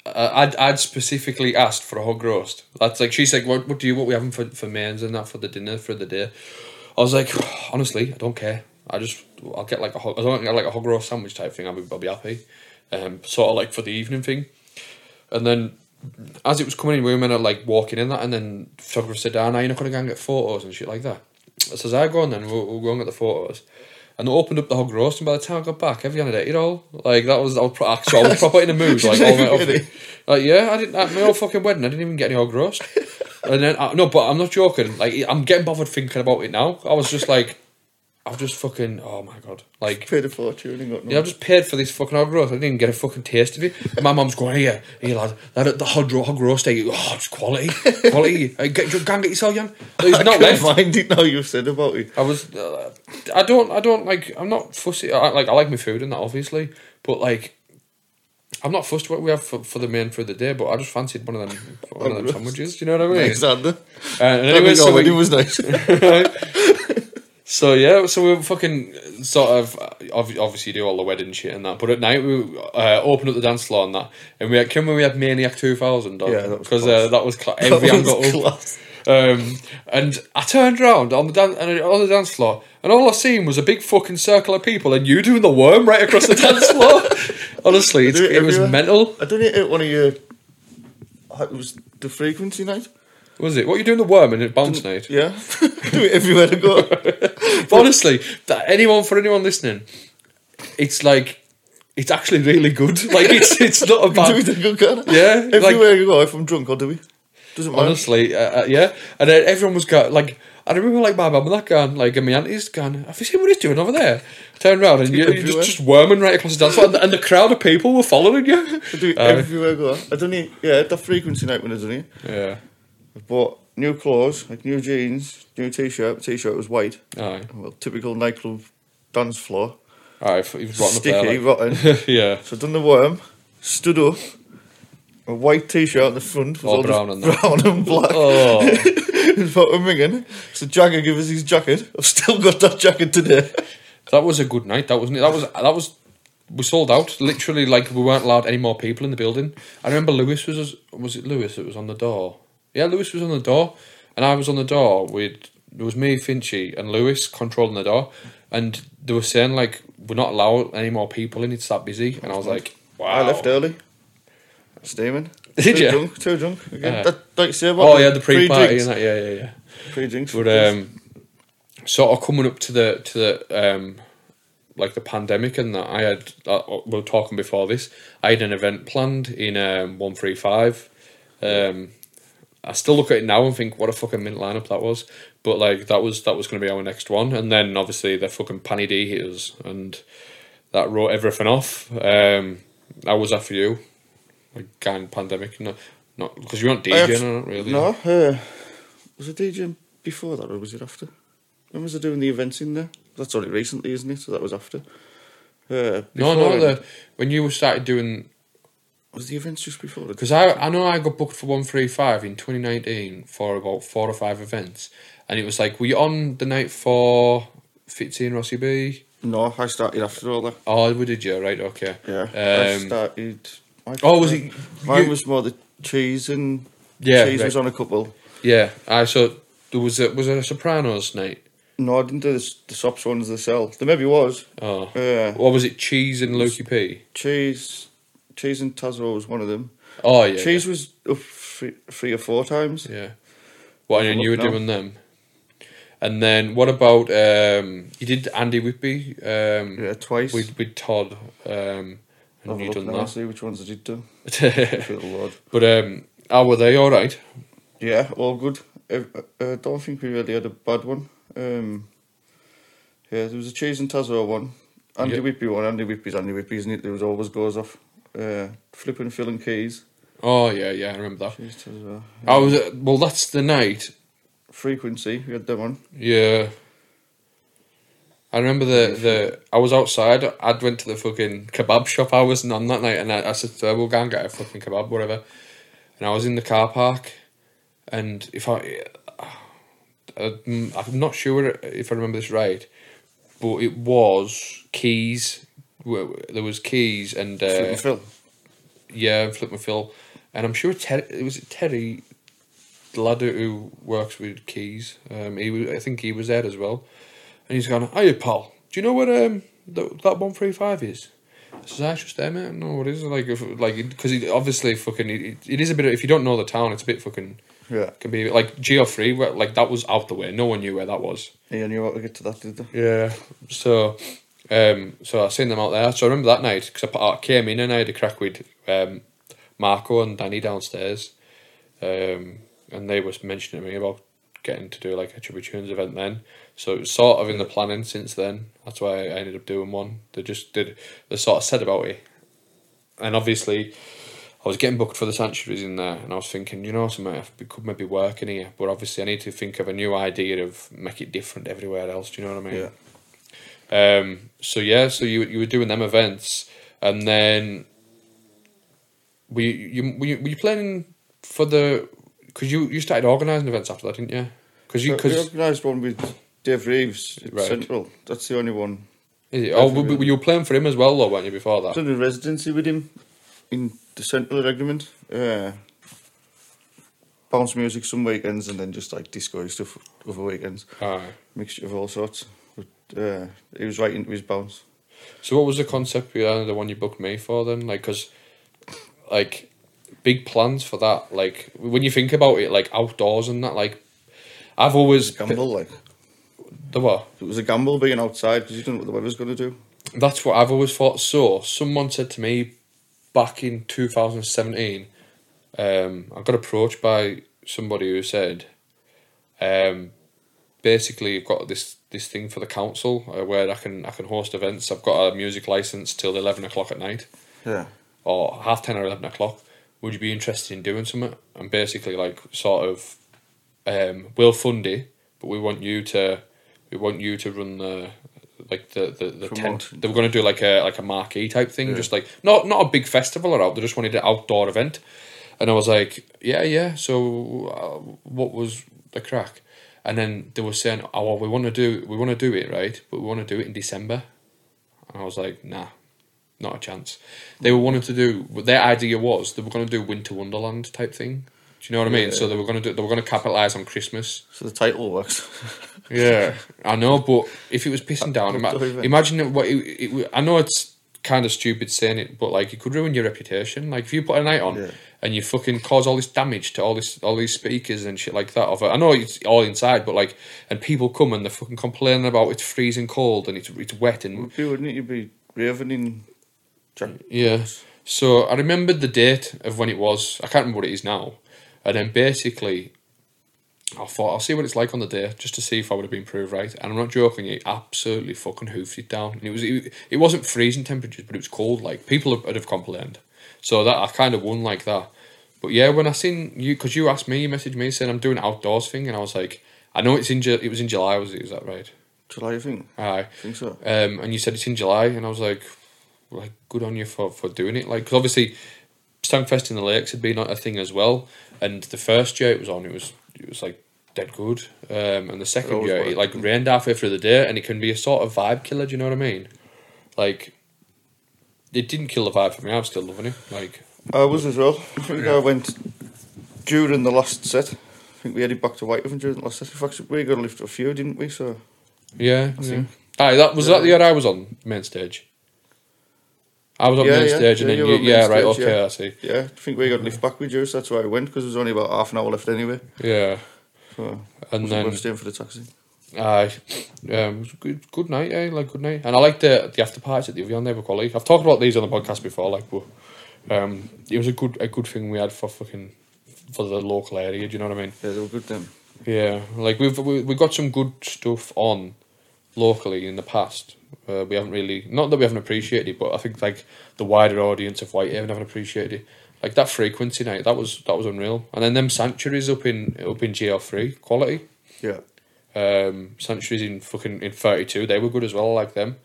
uh, I'd I'd specifically asked for a hog roast. That's like she's like, what what do you what we having for for mains and that for the dinner for the day? I was like, honestly, I don't care. I just I'll get like a hog, I don't get like a hog roast sandwich type thing. I'll be I'll be happy. Um, sort of like for the evening thing, and then as it was coming in, meant to like walking in that, and then photographer said, "Ah, now you're not gonna go and get photos and shit like that." I says, "I go on then. We'll, we'll go and get the photos." And they opened up the hog roast, and by the time I got back, everyone had ate it all. Like that was I was, pro- actually, I was proper in the mood. Like all night Really? off. Like yeah, I didn't at my old fucking wedding. I didn't even get any hog roast. And then I, no, but I'm not joking. Like I'm getting bothered thinking about it now. I was just like, I've just fucking oh my god, like Paid a fortune and got no. yeah, I've just paid for this fucking hog roast. I didn't even get a fucking taste of it. My mum's going, here, here, lad, that the hog, hog roast, eh, oh, it's quality, quality. Hey, get, go and get yourself, Jan. There's I not left. mind it now you've said about it. I was, uh, I don't, I don't like, I'm not fussy. I, like, I like my food and that, obviously, but like, I'm not fussed what we have for, for the main for the day. But I just fancied one of them, one of them sandwiches. Do you know what I mean? Alexander. Uh, Anyway, so it we, was nice. So yeah, so we were fucking sort of obviously do all the wedding shit and that, but at night we uh, opened up the dance floor and that, and we had, can we had Maniac Two Thousand Yeah, that was because class. uh, that was cla- everyone That was class. Um, and I turned around on the dan- and on the dance floor, and all I seen was a big fucking circle of people, and you doing the worm right across the dance floor. Honestly, it's, it it was mental. I don't know at one of your. It was the frequency night. Was it? What you doing the worm and it bounce night? Yeah, do it everywhere to go. But honestly, that anyone for anyone listening, it's like it's actually really good. Like it's it's not a bad. do it a good Yeah, like- everywhere you go. If I'm drunk, I'll do it. Doesn't matter. Honestly, uh, uh, yeah. And then everyone was going, like, I remember, like, my mum and that going, like, and my auntie's going, have you seen what he's doing over there? Turn around and you, you're just, just worming right across the dance floor, and the, and the crowd of people were following you. I do it Uh, everywhere I go. I don't need. Yeah, the frequency night when I done it. Yeah. I bought new clothes, like new jeans, new t-shirt. T-shirt was white. Aye. Well, typical nightclub dance floor. Aye, he was rotten up Sticky, there. Like. rotten. yeah. So I done the worm, stood up, a white t-shirt on the front was All all, brown and brown and black. Oh. It's fucking ringing. So Jagger gave us his jacket. I've still got that jacket today. That was a good night, that wasn't it? That was, that was, we sold out. Literally, like, we weren't allowed any more people in the building. I remember Lewis was, was it Lewis that was on the door? Yeah, Lewis was on the door, and I was on the door with, it was me, Finchy, and Lewis controlling the door. And they were saying, like, we're not allowed any more people in, it's that busy. And I was like, wow. I left early. Steaming. Did too you? drunk, too drunk. Again. Yeah. that, like you say about Oh, yeah, the pre-party and that, yeah, yeah, yeah. Pre-drinks. But um, sort of coming up to the to the um, like the pandemic and that, I had uh, we were talking before this. I had an event planned in um one three five. Um, I still look at it now and think what a fucking mint lineup that was. But like that was that was going to be our next one, and then obviously the fucking Panny D hit us, and that wrote everything off. Um, how was for you? Like kind of pandemic, no, not because you weren't I DJing, not really. No, uh, was it DJing before that or was it after? When was I doing the events in there? That's only recently, isn't it? So that was after. Uh, no, no. The when you started doing was the events just before? Because I, I know I got booked for 135 in 2019 for about four or five events. And it was like, were you on the night for Fitzy and Rossi B? No, I started after all that. Oh, we did you? Right, okay. Yeah, I Um, started. I oh, was it? Mine you- was more the cheese and Yeah, cheese right. was on a couple. Yeah, I so there was a was it a Sopranos night? No, I didn't do the, the sops ones themselves. There maybe was. Oh, Uh, what was it cheese and Lukey P? cheese, cheese and Tazro was one of them. Oh yeah, cheese was up three, three or four times. Yeah. yeah. Well, and you were now. doing them. And then what about um? You did Andy Whitby um Yeah, twice. with with Todd um Have and you done that. see which ones I did do. But um, how were they? All right. Yeah, all good. I, I don't think we really had a bad one. Um, yeah, there was a cheese and Tazro one. Andy Yeah. Whippy one. Andy Whippy's Andy Whippy, isn't it? There was always goes off. Uh, flipping filling keys. Oh yeah, yeah, I remember that. Cheese Tazro. I was uh, well. That's the night. Frequency, we had that one. Yeah. I remember the, the I was outside. I went to the fucking kebab shop I was on that night, and I, I said, to her, "We'll go and get a fucking kebab, whatever." And I was in the car park, and if I, I'm I'm not sure if I remember this right, but it was keys. There was keys and uh, and Phil. yeah, Flip Phil, and I'm sure Terry, it was Terry, the lad who works with keys. Um, he was, I think he was there as well, and he's gone. Hiya, pal. Do you know what um that that one three five is? I says, I just there, mate. I don't know what it is like, if, like because obviously fucking it, it is a bit. If you don't know the town, it's a bit fucking. Yeah. Can be a bit, like Geo three, where like that was out the way. No one knew where that was. Yeah, knew how to get to that, did they? Yeah. So, um, so I seen them out there. So I remember that night because I, I came in and I had a crack with um, Marco and Danny downstairs, um, and they was mentioning to me about getting to do like a Chubby Tunes event then. So it was sort of in the planning since then. That's why I ended up doing one. They just did. They sort of said about it, and obviously. I was getting booked for the sanctuaries in there, and I was thinking, you know, something I could maybe work in here, but obviously I need to think of a new idea of make it different everywhere else. Do you know what I mean? Yeah. Um, so yeah, so you you were doing them events, and then were you you were you, were you planning for the because you you started organising events after that, didn't you? Because you because organised one with Dave Reeves at Right. Central. That's the only one. oh were, were you playing for him as well though, weren't you before that? done a residency with him in the Central Regiment. Uh, bounce music some weekends and then just like disco stuff other weekends. Aye. Mixture of all sorts. Uh, he was right into his bones. So what was the concept behind the one you booked me for then? Like, cause like big plans for that. Like when you think about it, like outdoors and that. Like I've always Gamble, like. the what? It was a gamble being outside because you didn't know what the weather's going to do. That's what I've always thought. So, someone said to me back in 2017, um, I got approached by somebody who said, um, basically, you've got this this thing for the council uh, where I can I can host events. I've got a music license till 11 o'clock at night Yeah. or half 10 or 11 o'clock. Would you be interested in doing something? And basically, like, sort of, um, we'll fund it, but we want you to, we want you to run the, like the the, the tent. They were going to do like a like a marquee type thing, just like not not a big festival or out. They just wanted an outdoor event, and I was like, yeah, yeah. So, uh, what was the crack? And then they were saying, oh, well, we want to do we want to do it right, but we want to do it in December. And I was like, nah, not a chance. They were wanting to do. Their idea was they were going to do Winter Wonderland type thing. Do you know what I mean? So they were going to do. They were going to capitalize on Christmas. So the title works. Yeah, I know, but if it was pissing down, ima- imagine what it, it, I know it's kind of stupid saying it, but like it could ruin your reputation. Like if you put a night on Yeah. and you fucking cause all this damage to all this all these speakers and shit like that. Of it. I know it's all inside, but like, and people come and they're fucking complaining about it's freezing cold and it's it's wet and Would be, wouldn't it? You'd be raving in yeah. So I remembered the date of when it was. I can't remember what it is now. And then basically, I thought I'll see what it's like on the day just to see if I would have been proved right. And I'm not joking. It absolutely fucking hoofed it down. And it was it, it wasn't freezing temperatures, but it was cold. Like people would have complained. So that I kind of won like that. But yeah, when I seen you, because you asked me, you messaged me saying I'm doing an outdoors thing, and I was like, I know it's in. Ju- It was in July. Was it? Is that right? July, I think. Aye. I think so. Um, and you said it's in July, and I was like, like good on you for, for doing it. Like, 'cause obviously, Stankfest in the Lakes had been a thing as well. And the first year it was on, it was was like dead good. Um, and the second year, it like rained halfway through the day, and it can be a sort of vibe killer. Do you know what I mean? Like, it didn't kill the vibe for me. I'm still loving it. Like, I was as well. I think I went during the last set. I think we headed back to Whitehaven during the last set. In fact, we got to lift a few, didn't we? So yeah, yeah. Aye, that was that the year I was on main stage. I was on Yeah, yeah, stage, and yeah, then you yeah, right, stage, okay, yeah. I see. yeah, I think we got to lift back with you. So that's why I went because there was only about half an hour left anyway. Yeah, So and then worth staying for the taxi. Aye, um, it was good, good night, eh? Like good night, and I like the the after parties at the Evian. They were quality. I've talked about these on the podcast before, like, but um, it was a good a good thing we had for fucking for the local area. Do you know what I mean? Yeah, they were good then. Yeah, like we've we, we got some good stuff on locally in the past. Uh, we haven't really not that we haven't appreciated it, but I think like the wider audience of Whitehaven haven't appreciated it. Like that frequency night, that was that was unreal. And then them sanctuaries up in up in GL three quality. Yeah. Um, Sanctuaries in fucking in thirty two, they were good as well. I like them.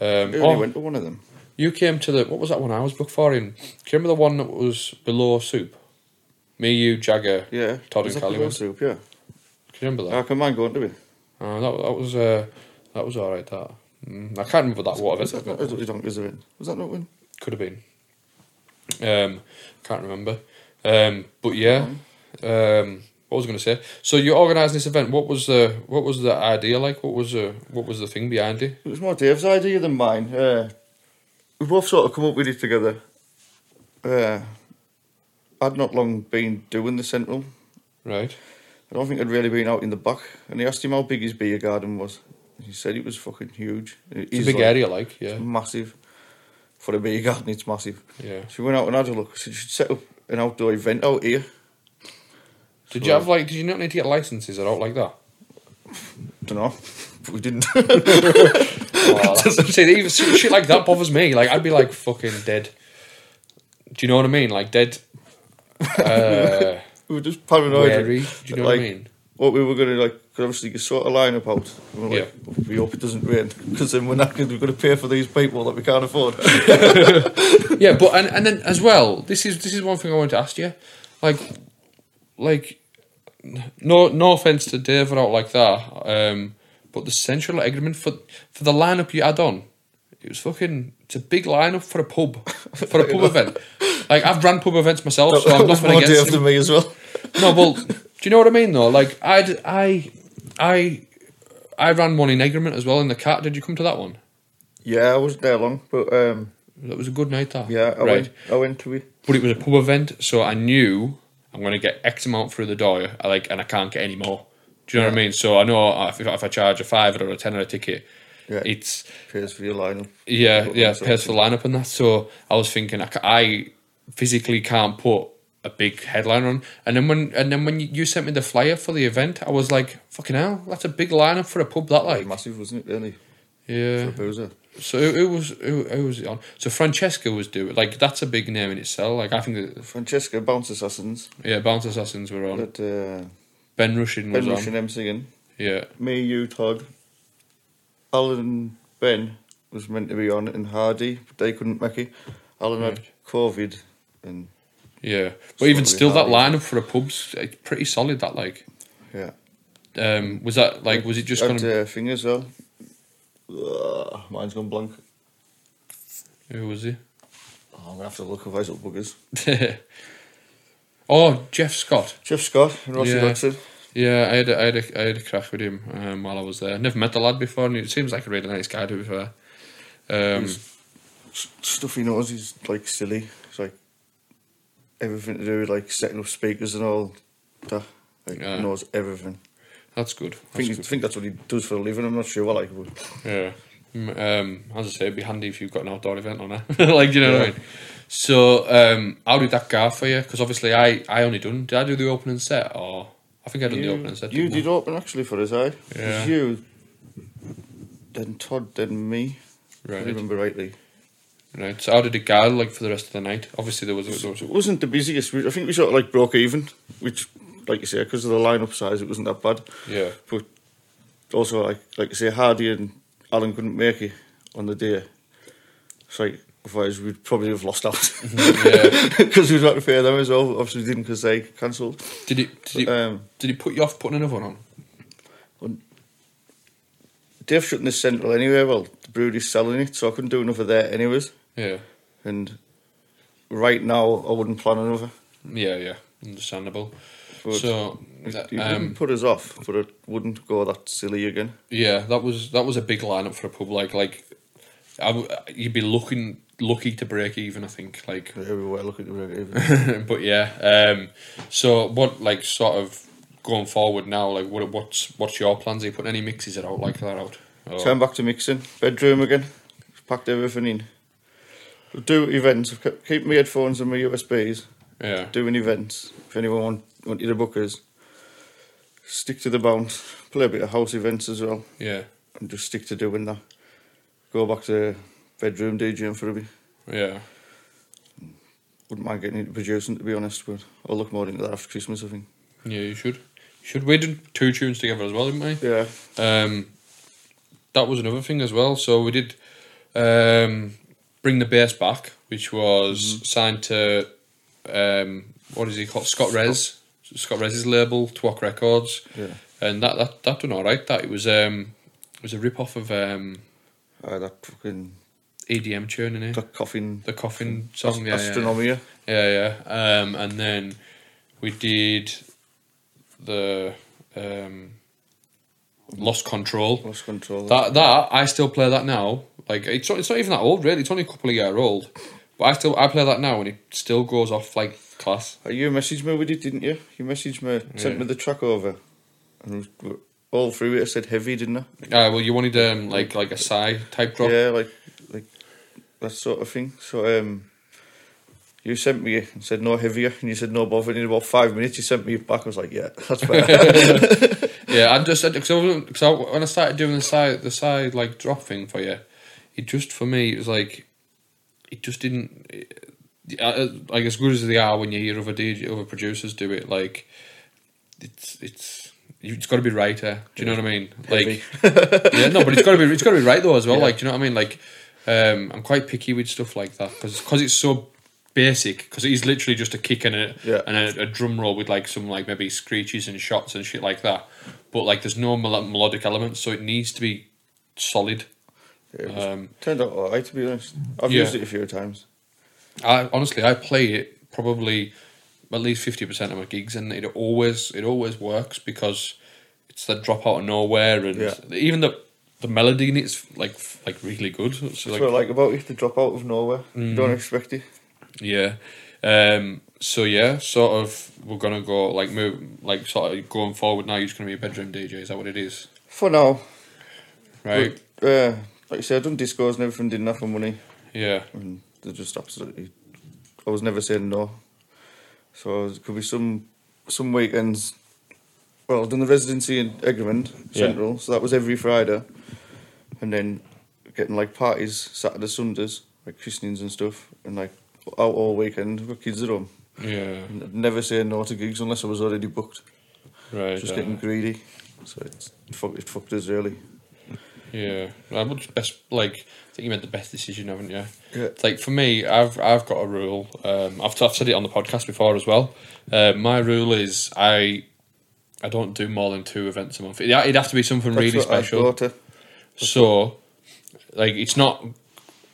Um, I oh, only went to one of them. you came to the what was that one I was booked for in? Do you remember the one that was below Soup? Me, you, Jagger, Yeah. Todd and Callie soup, yeah. Can you remember that? I can mind going to it. Oh, that that was uh, that was all right. That mm, I can't remember that what Was that not got. was? Was that not one? could have been. Um, can't remember. Um, but yeah. Um, what was I going to say? So you organised this event. What was the what was the idea like? What was the what was the thing behind it? It was more Dave's idea than mine. Uh, we both sort of come up with it together. Uh, I'd not long been doing the central. Right. I don't think I'd really been out in the back. And he asked him how big his beer garden was. He said it was fucking huge. It it's a big like, area, like yeah, Massive. For a beer garden, it's massive. yeah. So we went out and had a look. I said, you should set up an outdoor event out here. Did So- you have like? Did you not need to get licenses or out like that? Don't know. But we didn't. Oh, see, even shit like that bothers me. Like I'd be like fucking dead. Do you know what I mean? Like dead. Uh, we were just paranoid. wary. Do you know what I Like, mean? What we were going to like, obviously you sort of line up out. And we're like, we hope it doesn't rain because then we're not going to pay for these people that we can't afford. Yeah, but and, and then as well, this is this is one thing I wanted to ask you, like, like, no no offense to Dave or out like that, um, but the central agreement for for the lineup you add on, it was fucking. It's a big lineup for a pub, for a pub event. Like I've ran pub events myself, so I'm nothing more against Dave him. than me as well. No, well, do you know what I mean though? Like I'd I I I ran one in Egremont as well in the cat. Did you come to that one? Yeah, I wasn't there long, but um, That was a good night. That yeah, I right. went. I went to it. but it was a pub event, so I knew I'm going to get X amount through the door, I like, and I can't get any more. Do you know what I mean? So I know if, if I charge a five or a ten or a ticket, Yeah. it's Pays for your lineup. yeah, yeah, pays for the lineup and that. So I was thinking, I, I physically can't put a big headline on. And then when and then when you, you sent me the flyer for the event, I was like, fucking hell, that's a big lineup for a pub. That like, massive, wasn't it? Really, yeah. for a boozer. So it, it was it, it was on. So Francesca was doing like that's a big name in itself. Like I think that Francesca Bounce Assassins. yeah, Bounce Assassins were on. That uh, Ben Rushing was Ben on. Rush and MCing. Yeah. Me, you, Todd, Alan, Ben was meant to be on, and Hardy, but they couldn't make it. Alan had Right. COVID, and Yeah, but even still, that lineup for the pub's it's pretty solid. That like, yeah. um, was that like was it just gonna? uh, thing as well. Ugh, mine's gone blank. Who was he? Oh, I'm gonna have to look at those little buggers. oh, Jeff Scott. Jeff Scott and Rossi Yeah. Dodson. Yeah, I had a, I had a, I had a crack with him um, while I was there. Never met the lad before, and he seems like a really nice guy. To be fair, um, He's- Stuff he knows is like silly. Everything to do with like setting up speakers and all that. Like Yeah. knows everything. that's good. I think, good. think that's what he does for a living. I'm not sure what like. But Yeah. Um, as I say, it'd be handy if you've got an outdoor event on it. like, do you know what I Yeah. mean? So, um, how did that go for you? Because obviously, I, I only done. Did I do the opening set, or I think I done the opening set. you I? did open actually for us? It Yeah. you, then Todd, then me. If I right? remember rightly. Right. So, how did it go? Like for the rest of the night? Obviously, there was. There was It wasn't the busiest. I think we sort of like broke even, which, like you say, because of the lineup size, it wasn't that bad. yeah. But also, like like you say, Hardy and Alan couldn't make it on the day. So like, otherwise we'd probably have lost out yeah. because we'd have to pay them as well. Obviously, we didn't because they cancelled. Did it? Did it? Um, did it put you off putting another one on? Dave shutting this central anyway. Well, the brewery's selling it, so I couldn't do another there anyways. Yeah. And right now, I wouldn't plan another. Yeah. Yeah. Understandable. But so. that, it um, put us off, but it wouldn't go that silly again. Yeah, that was that was a big lineup for a pub. Like like, I w- you'd be looking lucky to break even. I think like, Everywhere looking to break even. but yeah. Um, so what like sort of going forward now? Like what what's what's your plans? Are you putting any mixes out like that out? Or- Turn back to mixing. Bedroom again. Packed everything in. Do events. Keep my headphones and my USBs. yeah, Doing events. If anyone want, wanted to book us, stick to the bounce. Play a bit of house events as well. yeah, And just stick to doing that. Go back to bedroom DJing for a bit. yeah. Wouldn't mind getting into producing to be honest, but I'll look more into that after Christmas, I think. Yeah, you should. You Should we did two tunes together as well, didn't we? Yeah. Um, that was another thing as well. So we did um, bring the bass back, which was signed to um, what is he called? Scott Rez. Scott Rez's label, Twok Records. Yeah. And that that that done all right. That it was um it was a rip off of um Uh, that fucking EDM tune in it. the coffin. The coffin song, yeah, yeah, Astronomia. yeah, yeah. Um, and then we did the um, Lost Control. Lost control. That that I still play that now. Like it's not, it's not even that old really. It's only a couple of year old, but I still I play that now and it still goes off like class. Uh, you messaged me with it, didn't you? You messaged me, sent Yeah. me the track over, and all through it I said heavy, didn't I? Uh, well, you wanted um like like a sigh type drop. Yeah, like like that sort of thing. So um, you sent me and said no heavier, and you said no bother. And in about five minutes, you sent me back. I was like, yeah, that's better. Yeah, I just because I, 'cause I, when I started doing the side the side like drop thing for you, it just for me it was like it just didn't like as good as they are when you hear other DJ other producers do it like it's it's it's got to be right there. Do you know what I mean? Like yeah, no, but it's got to be it's got to be right though as well. Like do you know what I mean? Like um, I'm quite picky with stuff like that because because it's so basic because it is literally just a kick and a Yeah. and a, a drum roll with like some like maybe screeches and shots and shit like that. But like there's no mel- melodic elements, so it needs to be solid. It Um, turned out alright to be honest. I've Yeah. used it a few times. I honestly I play it probably at least fifty percent of my gigs, and it always it always works because it's that drop out of nowhere, and Yeah. even the the melody in it's like like really good. So That's like, what I like about it. To drop out of nowhere. You don't expect it. Yeah. Um, so yeah, sort of we're gonna go like move like sort of going forward now. You're just gonna be a bedroom DJ. Is that what it is? For now, Right. But, uh, like I said, I've done discos and everything. Didn't have for money, Yeah. and they're just absolutely. I was never saying no. So it could be some some weekends. Well, I've done the residency in Egremont Yeah. Central, so that was every Friday, and then getting like parties Saturday, Sundays, like christenings and stuff, and like out all weekend with kids at home. Yeah. I'd never say no to gigs unless I was already booked. Right. Just uh, getting greedy. So it's it fucked, it fucked us really. Yeah, I would best like. I think you made the best decision, haven't you? Yeah. Like for me, I've I've got a rule. Um, I've I've said it on the podcast before as well. Uh, my rule is I I don't do more than two events a month. It, it'd have to be something That's really special. to. So, like, it's not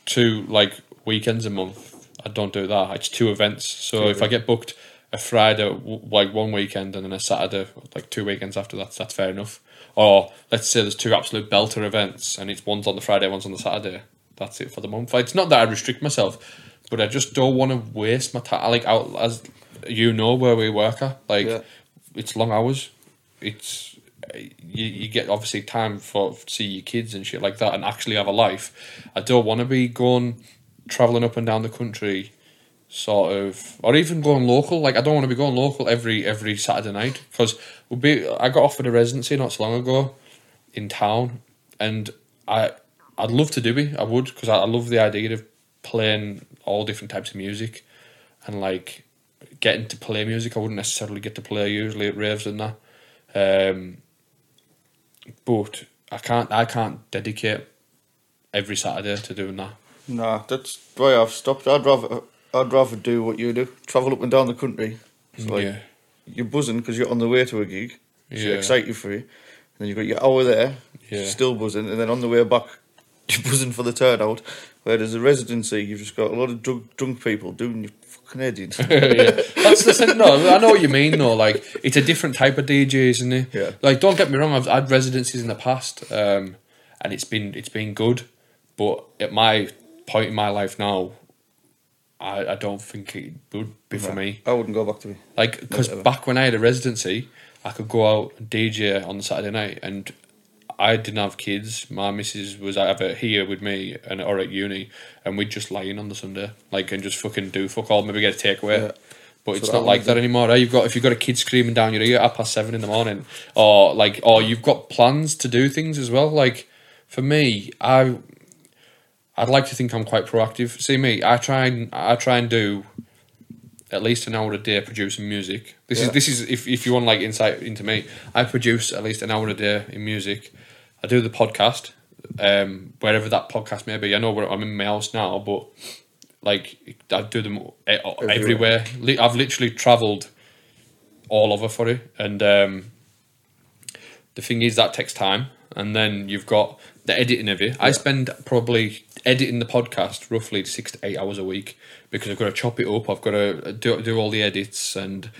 two like weekends a month. I don't do that. It's two events. So if I get booked a Friday, like one weekend, and then a Saturday, like two weekends after that, that's fair enough. Or let's say there's two absolute belter events, and it's one's on the Friday, one's on the Saturday. That's it for the month. It's not that I restrict myself, but I just don't want to waste my time. Like out as you know where we work at, like Yeah. it's long hours. It's you, you get obviously time for see your kids and shit like that, and actually have a life. I don't want to be going traveling up and down the country, sort of, or even going local. Like I don't want to be going local every every Saturday night because we'll be. I got offered a residency not so long ago in town, and I I'd love to do it. I would because I, I love the idea of playing all different types of music, and like getting to play music. I wouldn't necessarily get to play usually at raves and that. Um, but I can't. I can't dedicate every Saturday to doing that. Nah, that's why I've stopped. I'd rather I'd rather do what you do. Travel up and down the country. It's like yeah, you're buzzing because you're on the way to a gig. So Yeah. you're excited for it. And then you've got your hour there, Yeah. still buzzing, and then on the way back, you're buzzing for the turnout. Where there's a residency, you've just got a lot of drunk, drunk people doing your fucking head in. yeah. That's the thing. No, I know what you mean. though. like it's a different type of DJ, isn't it? Yeah. Like, don't get me wrong. I've had residencies in the past, um, and it's been it's been good. But at my point in my life now, I, I don't think it would be for me. I wouldn't go back to it. Like, because back when I had a residency, I could go out and DJ on the Saturday night, and I didn't have kids. My missus was either here with me and or at uni, and we'd just lie in on the Sunday, like, and just fucking do fuck all, maybe get a takeaway. Yeah. But So it's that not like that anymore. Eh? You've got if you've got a kid screaming down your ear at past seven in the morning, or like, or you've got plans to do things as well. Like, for me, I, I'd like to think I'm quite proactive. See me, I try and I try and do at least an hour a day producing music. This is this is if, if you want like insight into me, I produce at least an hour a day in music. I do the podcast, um, wherever that podcast may be. I know where I'm in my house now, but like I do them e- everywhere. I've literally travelled all over for it, and um, the thing is that takes time, and then you've got the editing of it. I spend probably editing the podcast roughly six to eight hours a week because I've got to chop it up. I've got to do do all the edits and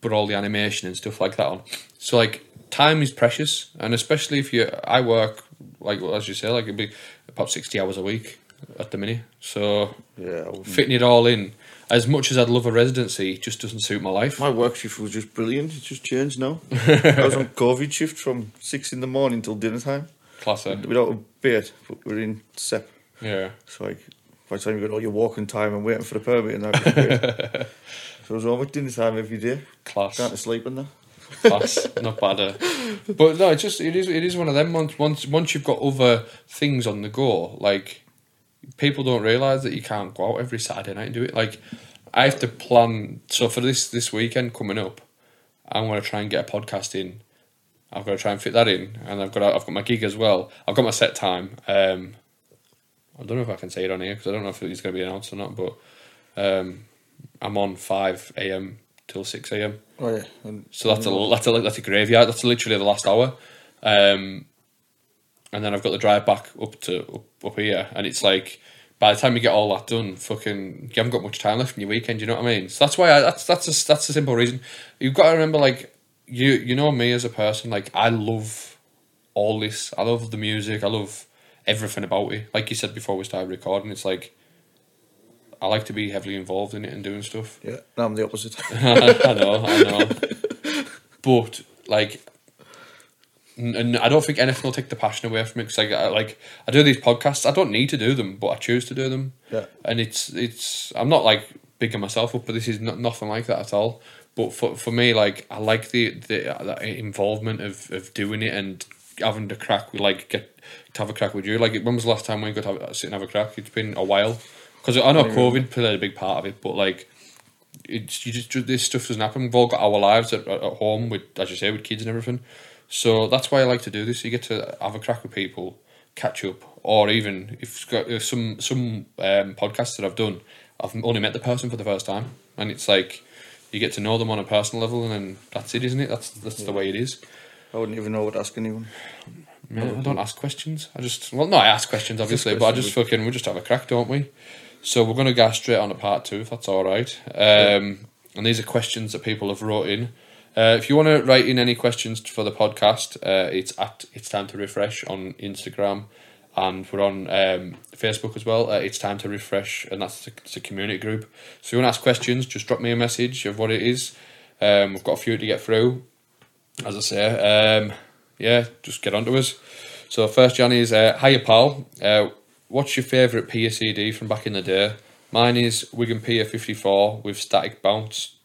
put all the animation and stuff like that on. So like time is precious, and especially if you I work like as you say like it'd be about sixty hours a week at the minute. So Yeah, fitting it all in. As much as I'd love a residency, it just doesn't suit my life. My work shift was just brilliant. It just changed now. I was on COVID shift from six in the morning till dinner time Classic. without a bait, but we're in SEP. Yeah. So like, by the time you got all your walking time and waiting for the permit and that, so I was at dinner time every day, Class. to sleep in there. class, not bad. uh. But no, it's just it is it is one of them. Once once once you've got other things on the go, like people don't realize that you can't go out every Saturday night and do it. Like I have to plan. So for this this weekend coming up, I'm going to try and get a podcast in. I've got to try and fit that in, and I've got I've got my gig as well. I've got my set time. Um, I don't know if I can say it on here because I don't know if it's going to be announced or not. But um, I'm on five a.m. till six a.m. Oh yeah, and So that's a that's a that's a graveyard. That's literally the last hour, um, and then I've got the drive back up to up, up here, and it's like by the time you get all that done, fucking you haven't got much time left in your weekend. You know what I mean? So that's why I, that's that's a, that's a simple reason. You've got to remember, like you you know me as a person. Like I love all this. I love the music. I love everything about it. Like you said before we started recording, it's like. I like to be heavily involved in it and doing stuff. yeah, no, I'm the opposite. I know, I know. But like, and I don't think anything will take the passion away from it. Because like, I, like I do these podcasts, I don't need to do them, but I choose to do them. Yeah. And it's it's I'm not like bigging myself up, but this is not, nothing like that at all. But for for me, like I like the the involvement of of doing it and having the crack with like get to have a crack with you. Like when was the last time we got to have, sit and have a crack? It's been a while. Because I know COVID played a big part of it, but like it's you just this stuff doesn't happen. We've all got our lives at, at home with, as you say, with kids and everything. So that's why I like to do this. You get to have a crack with people, catch up, or even if it's got if some some um, podcasts that I've done, I've only met the person for the first time, and it's like you get to know them on a personal level, and then that's it, isn't it? That's that's the way it is. I wouldn't even know what to ask anyone. Yeah, I don't ask questions. I just well, no, I ask questions obviously, but I just fucking we just have a crack, don't we? So we're gonna go straight on to part two, if that's all right. Um, and these are questions that people have wrote in. Uh, if you want to write in any questions for the podcast, uh, it's at it's time to riffresh on Instagram, and we're on um, Facebook as well. Uh, it's time to riffresh, and that's the, community group. So you want to ask questions, just drop me a message of what it is. Um, we've got a few to get through as I say, um, yeah, just get onto us. So first, Johnny is uh, hiya pal. Uh, what's your favourite CD from back in the day? Mine is Wigan Pier fifty four with static bounce.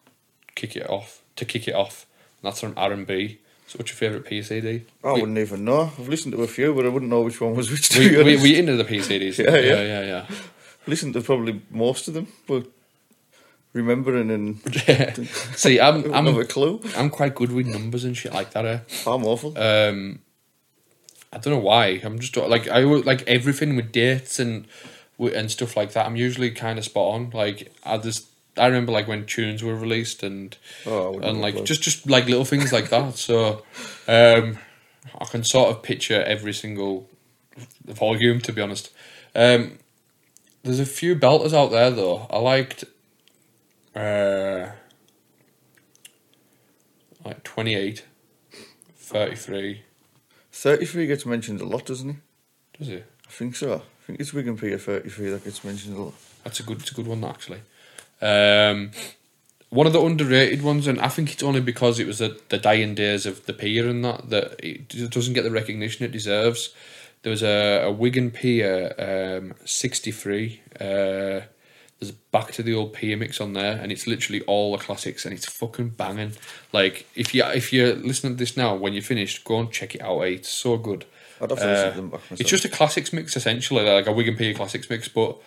Kick it off to kick it off. And that's from R and B. So what's your favourite Pier CD? I wouldn't even know. I've listened to a few, but I wouldn't know which one was which. To We, we, we into the P CDs. Yeah, yeah. yeah, yeah. yeah. listened to probably most of them, but remembering and See, I'm I don't have a I'm clue. I'm quite good with numbers and shit like that. Eh? I'm awful. um I don't know why. I'm just like I like everything with dates and and stuff like that. I'm usually kind of spot on. Like I just I remember like when tunes were released and Oh, and like just just like little things like that. So um I can sort of picture every single volume to be honest. Um there's a few belters out there though. I liked uh like 28 33 33 gets mentioned a lot, doesn't he? does it? I think so. I think it's Wigan Pier 33 that gets mentioned a lot. That's a good, it's a good one actually. Um, one of the underrated ones, and I think it's only because it was the, the dying days of the pier and that that it doesn't get the recognition it deserves. There was a, a Wigan Pier um, sixty three. Uh, there's back to the old pier mix on there, and it's literally all the classics, and it's fucking banging. Like if you if you're listening to this now, when you're finished, go and check it out. Eh? It's so good. I'd have to listen Uh, to them back myself. It's just a classics mix essentially, like a Wigan Pier classics mix, but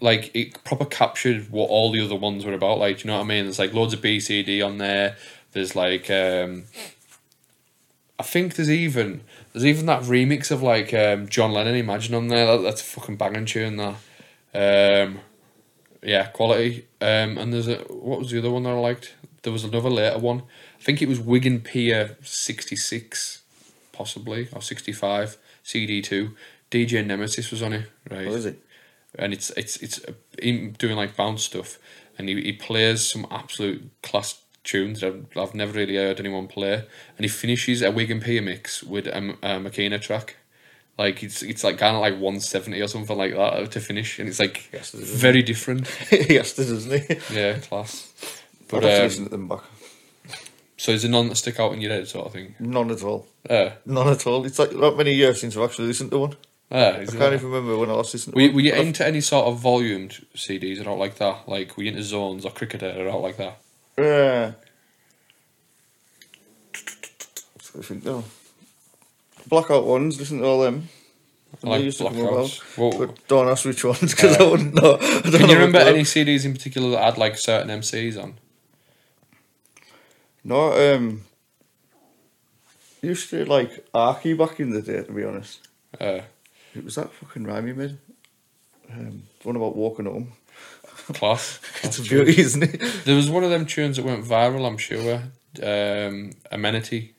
like it proper captured what all the other ones were about. Like, do you know what I mean? There's like loads of BCD on there. There's like um I think there's even there's even that remix of like um John Lennon Imagine on there. That, that's a fucking banging tune that. Um yeah, quality. Um and there's a what was the other one that I liked? There was another later one. I think it was Wigan Pier sixty six, possibly, or sixty five, CD two. DJ Nemesis was on it, right? What is it? And it's it's it's him doing like bounce stuff, and he, he plays some absolute class tunes that I've, I've never really heard anyone play, and he finishes a Wigan Pier mix with a, a Makina track. Like it's it's like kind of like one seventy or something like that to finish, and it's like Yes, it very different. yes, doesn't he? Yeah, class. But I'd um, listen to them back. so is there none that stick out in your head, sort of thing? None at all. Uh, None at all. It's like not many years since I've actually listened to one. Uh, is I can't even remember when I last listened Were you, were you into any sort of volumed CDs or out like that? Like were you into zones or cricketer or out like that? Yeah. I think no. Blackout ones, listen to all them. I like used blackouts. Well, But don't ask which ones because I wouldn't know. I don't Can you remember any. CDs in particular that had like certain MCs on? No, um. Used to like Arky back in the day, to be honest. Uh, It was that fucking rhyme he made. Um, one about walking home. class. It's a beauty, isn't it? There was one of them tunes that went viral. I'm sure. Um, Amenity.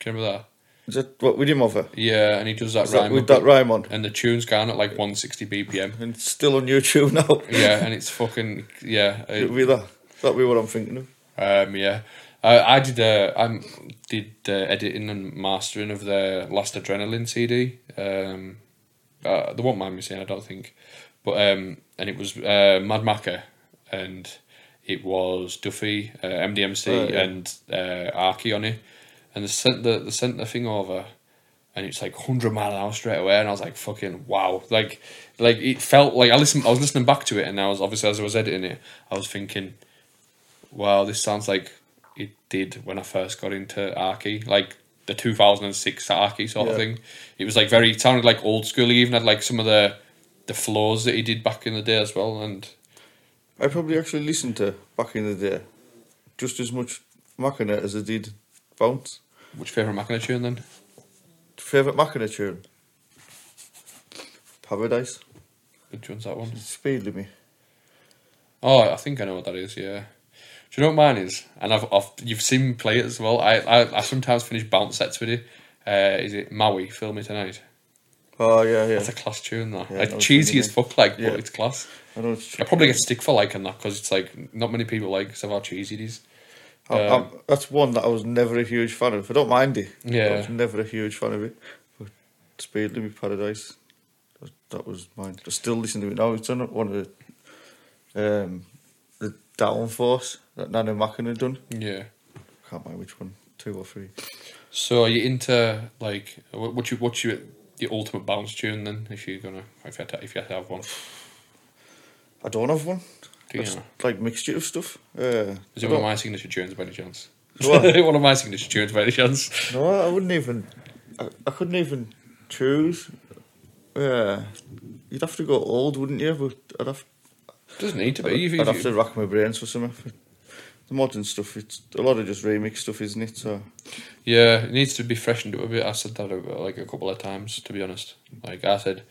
Can you remember that? Is that what with him over? Yeah, and he does that Is that rhyme with that rhyme on? and the tune's gone at like 160 BPM. And it's still on YouTube now. Yeah, and it's fucking yeah. it- It'll be that. That'll be what I'm thinking of. Um, yeah, uh, I did. Uh, I did uh, editing and mastering of the last Adrenaline CD. Um, uh, they won't mind me saying, I don't think, but um, and it was uh, Mad Macker, and it was Duffy, uh, MDMC, yeah. and uh, Arky on it, and they sent the they sent the thing over. And it's like hundred mile an hour straight away, and I was like, "Fucking wow!" Like, like it felt like I listened. I was listening back to it, and I was obviously as I was editing it, I was thinking, wow, this sounds like it did when I first got into Arky, like the 2006 Arky sort of thing. It was like very, it sounded like old school. He even had like some of the the flows that he did back in the day as well. And I probably actually listened to back in the day just as much Makina as I did Bounce. which favourite Makina tune then? Favourite Makina tune? Paradise. Which one's that one? Speed Limit. Oh, I think I know what that is. Yeah. Do you know what mine is? And I've, I've you've seen me play it as well. I, I, I sometimes finish bounce sets with it. Uh, is it Maui? Film me tonight. Oh, yeah, yeah. That's a class tune, though. Yeah, like cheesy as fuck, like, Yeah. but it's class. I know it's I probably get stick for liking that because it's like not many people like some of how cheesy it is. Um, I'm- that's one that I was never a huge fan of. I don't mind it. Yeah. I was never a huge fan of it. But Speed Limit Paradise, that, that was mine. I still listen to it now. It's on one of the, um, the Downforce that Nano Makina done. Yeah. Can't mind which one, two or three. So are you into like what what you what's your your ultimate bounce tune then? If you're gonna if you had to, if you had to have one, I don't have one. do you It's know? like mixture of stuff. Uh, Is I it one of my signature tunes by any chance? What? one of my signature tunes by any chance? No, I wouldn't even. I, I couldn't even choose. Yeah, you'd have to go old, wouldn't you? But I'd have. Doesn't need to be. I'd, I'd have to rack my brains for something. The modern stuff, it's a lot of just remix stuff, isn't it? So Yeah, it needs to be freshened up a bit. I said that like a couple of times, to be honest. Like I said,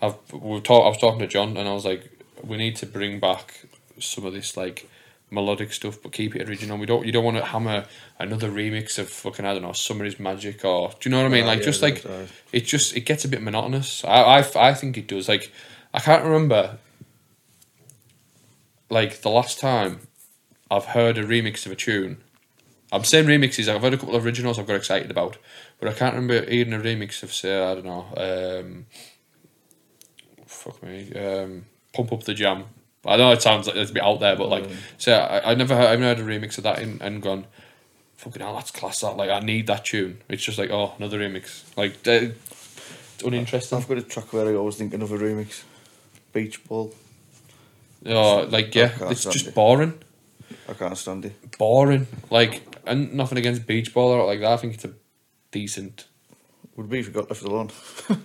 I've we talk, I was talking to John, and I was like, we need to bring back some of this like melodic stuff, but keep it original. We don't. You don't want to hammer another remix of fucking I don't know, Summer is Magic, or do you know what I mean? Ah, like yeah, just like it just it gets a bit monotonous. I, I I think it does. Like I can't remember. Like the last time I've heard a remix of a tune. I'm saying remixes. I've heard a couple of originals I've got excited about, but I can't remember hearing a remix of say I don't know. Um, fuck me. Um, Pump up the jam. I know it sounds like it's a bit out there, but like, say I, I never heard, I've never heard a remix of that and, and gone, fucking hell, that's class. That like I need that tune. It's just like oh another remix. Like uh, it's uninteresting. I've got a track where I always think another remix. Beach Ball. Oh, like yeah, it's just it. boring. I can't stand it. Boring. Like and nothing against beach ball or like that. I think it's a decent Would be if you got left alone.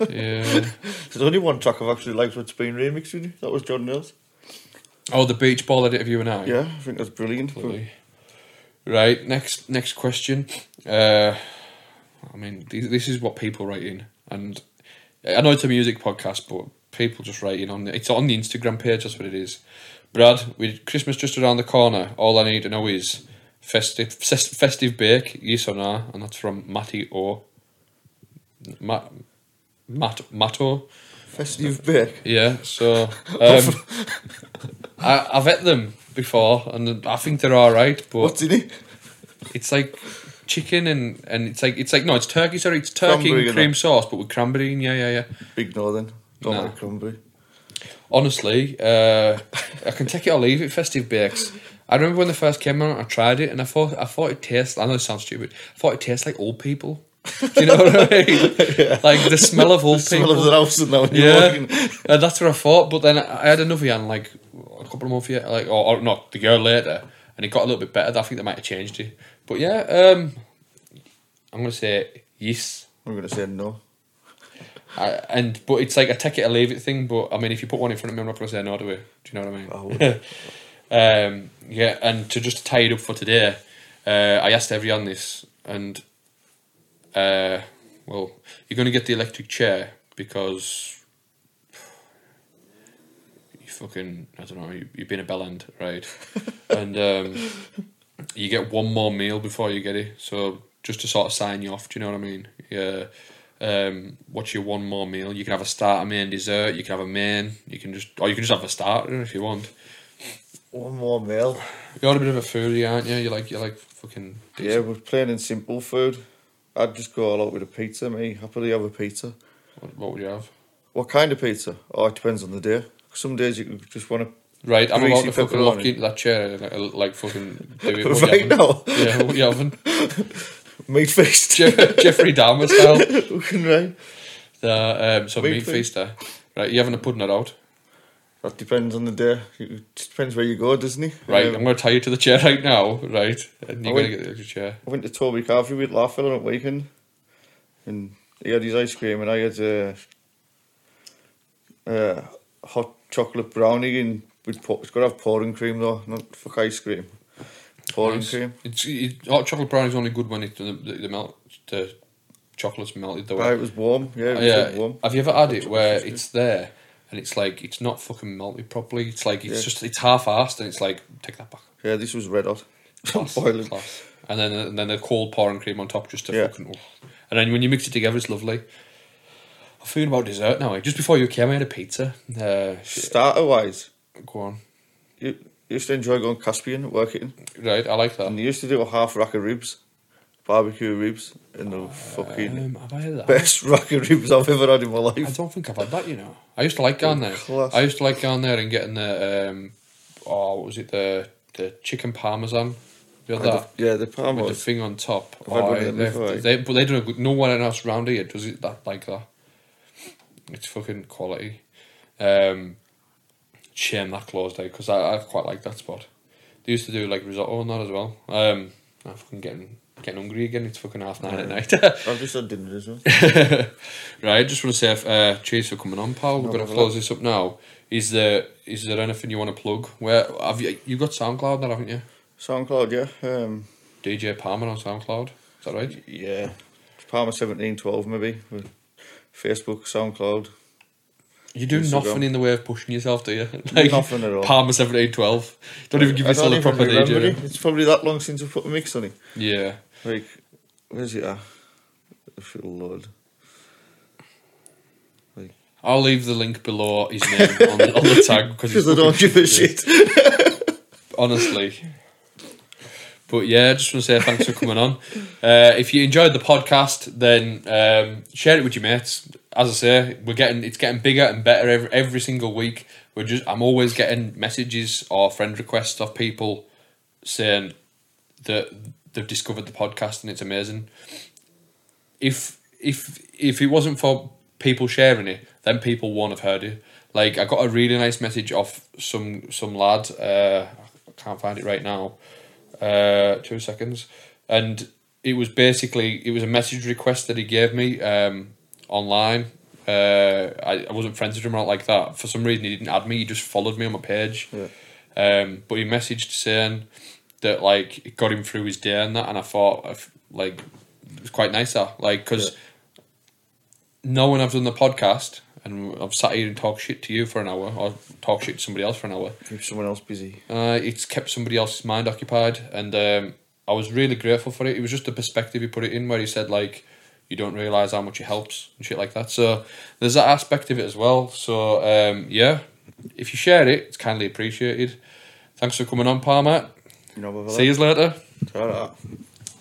Yeah. There's only one track I've actually liked what's been remixed with you. That was John Mills. oh, the beach ball edit of you and I. Yeah, I think that's brilliant. Right. Next. Next question. Uh, I mean, th- this is what people write in, and I know it's a music podcast, but people just writing on the, it's on the Instagram page. That's what it is. Brad, with Christmas just around the corner, all I need to know is festive fes- festive bake, yes or no, and that's from Matty O. Matt, Matt, Matto. Festive bake. Yeah, so um, I, I've ate them before, and I think they're all right. But What's in it? it's like chicken and and it's like it's like no, it's turkey. Sorry, it's turkey Cranberry and cream sauce, but with cranberry. in, Yeah, yeah, yeah. Big no No. like cranberry. Honestly, uh, I can take it or leave it. Festive bakes. I remember when they first came out, I tried it, and I thought I thought it tastes. I know it sounds stupid. I thought it tastes like old people. Do you know what I mean? Like the smell of old Smell people. of the house and you're Yeah, and that's what I thought. But then I had another one like a couple of months, yeah, like or, or not the year later, and it got a little bit better. I think they might have changed it. But yeah, um, I'm gonna say yes. I'm going to say no. I, and but it's like a take it or leave it thing. But I mean, if you put one in front of me, I'm not gonna say no to it. Do you know what I mean? I um, yeah, and to just tie it up for today, uh, I asked everyone this, and uh, well, you're going to get the electric chair because you fucking I don't know you, you've been a bellend, right? and um, you get one more meal before you get it, so just to sort of sign you off. Do you know what I mean? Yeah. Um, what's your one more meal? You can have a starter, main, dessert. You can have a main. You can just, or you can just have a starter if you want. One more meal. You're a bit of a foodie, aren't you? You like you like fucking. Yeah, we're plain and simple food. I'd just go all out with a pizza, me. Happily have a pizza. What, what would you have? What kind of pizza? Oh, it depends on the day. Some days you just want to. Right, I'm about to fucking lock into that chair like, like fucking do it. What Right now? Yeah, what you having? Meat feast. Je- Jeffrey Dahmer style. Fucking right. The, um, so Meat meat feast. feaster. Right, you having a pudding it out? That depends on the day. It depends where you go, doesn't it? Right, Um, I'm going to tie you to the chair right now, right? And you're I going to get the chair. I went to Toby Carvery with Laughville on a weekend, and he had his ice cream, and I had a, uh hot chocolate brownie in with pour, it's got to have pouring cream though, not fuck ice cream. Cream. It's, it, hot chocolate brownie is only good when it, the, the, the melt, the chocolate's melted the way. Right, it was warm. Yeah, it was yeah. warm. Have you ever had it where it's there and it's like it's not fucking melted properly? It's like it's Yeah. just it's half-assed and it's like take that back. Yeah, this was red hot. Class, Boiling. class. And then and then the cold pouring cream on top just to Yeah. fucking. oh. And then when you mix it together, it's lovely. I'm feeling about dessert now. eh? Just before you came, I had a pizza. Uh, Starter wise, go on. you used to enjoy going Caspian, working, Right, I like that. and they used to do a half rack of ribs, barbecue ribs, and the fucking Um, I that? best rack of ribs I've ever had in my life. I don't think I've had that. You know, I used to like going there. Class. I used to like going there and getting the um, oh, what was it the the chicken parmesan? You had that Yeah, the parmesan. with the thing on top. Oh, one of them they, before, eh? they, but they don't, good. No one else around here does it that like that. It's fucking quality. Um, shame that closed down because I, I quite like that spot. They used to do like risotto and that as well. Um, I'm fucking getting getting hungry again. It's fucking half nine at night. I've just had dinner as well. right, I just want to say uh, cheers for coming on, pal. We're No going to problem. close this up now. Is there is there anything you want to plug? Where have you you got SoundCloud now, haven't you? SoundCloud, yeah. Um, DJ Palmer on SoundCloud. Is that right? yeah. Palmer seventeen twelve maybe. Facebook, SoundCloud. You do nothing in the way of pushing yourself, do you? Nothing at all. Palmer seven eight twelve. Don't even give I yourself a proper it. It's probably that long since I put a mix on it. Yeah. Like, where's it at? I feel Lord. Like, I'll leave the link below his name on, the, on the tag because I don't give a shit. honestly. But yeah, just want to say thanks for coming on. Uh, if you enjoyed the podcast, then um, share it with your mates. As I say, we're getting it's getting bigger and better every every single week. We're just I'm always getting messages or friend requests of people saying that they've discovered the podcast and it's amazing. If if if it wasn't for people sharing it, then people won't have heard it. Like I got a really nice message off some some lad. Uh, I can't find it right now. Uh, two seconds, and it was basically it was a message request that he gave me um, online. Uh, I, I wasn't friends with him or not like that. For some reason, he didn't add me. He just followed me on my page. Yeah. Um, but he messaged saying that like it got him through his day and that, and I thought like it was quite nice that like because knowing I've done the podcast and I've sat here and talked shit to you for an hour or talk shit to somebody else for an hour. Keep someone else busy. Uh, it's kept somebody else's mind occupied, and um, I was really grateful for it. It was just the perspective he put it in, where he said like, "You don't realize how much it helps and shit like that." So there's that aspect of it as well. So um, yeah, if you share it, it's kindly appreciated. Thanks for coming on, Palmer. Know, See you later. Ta-ra.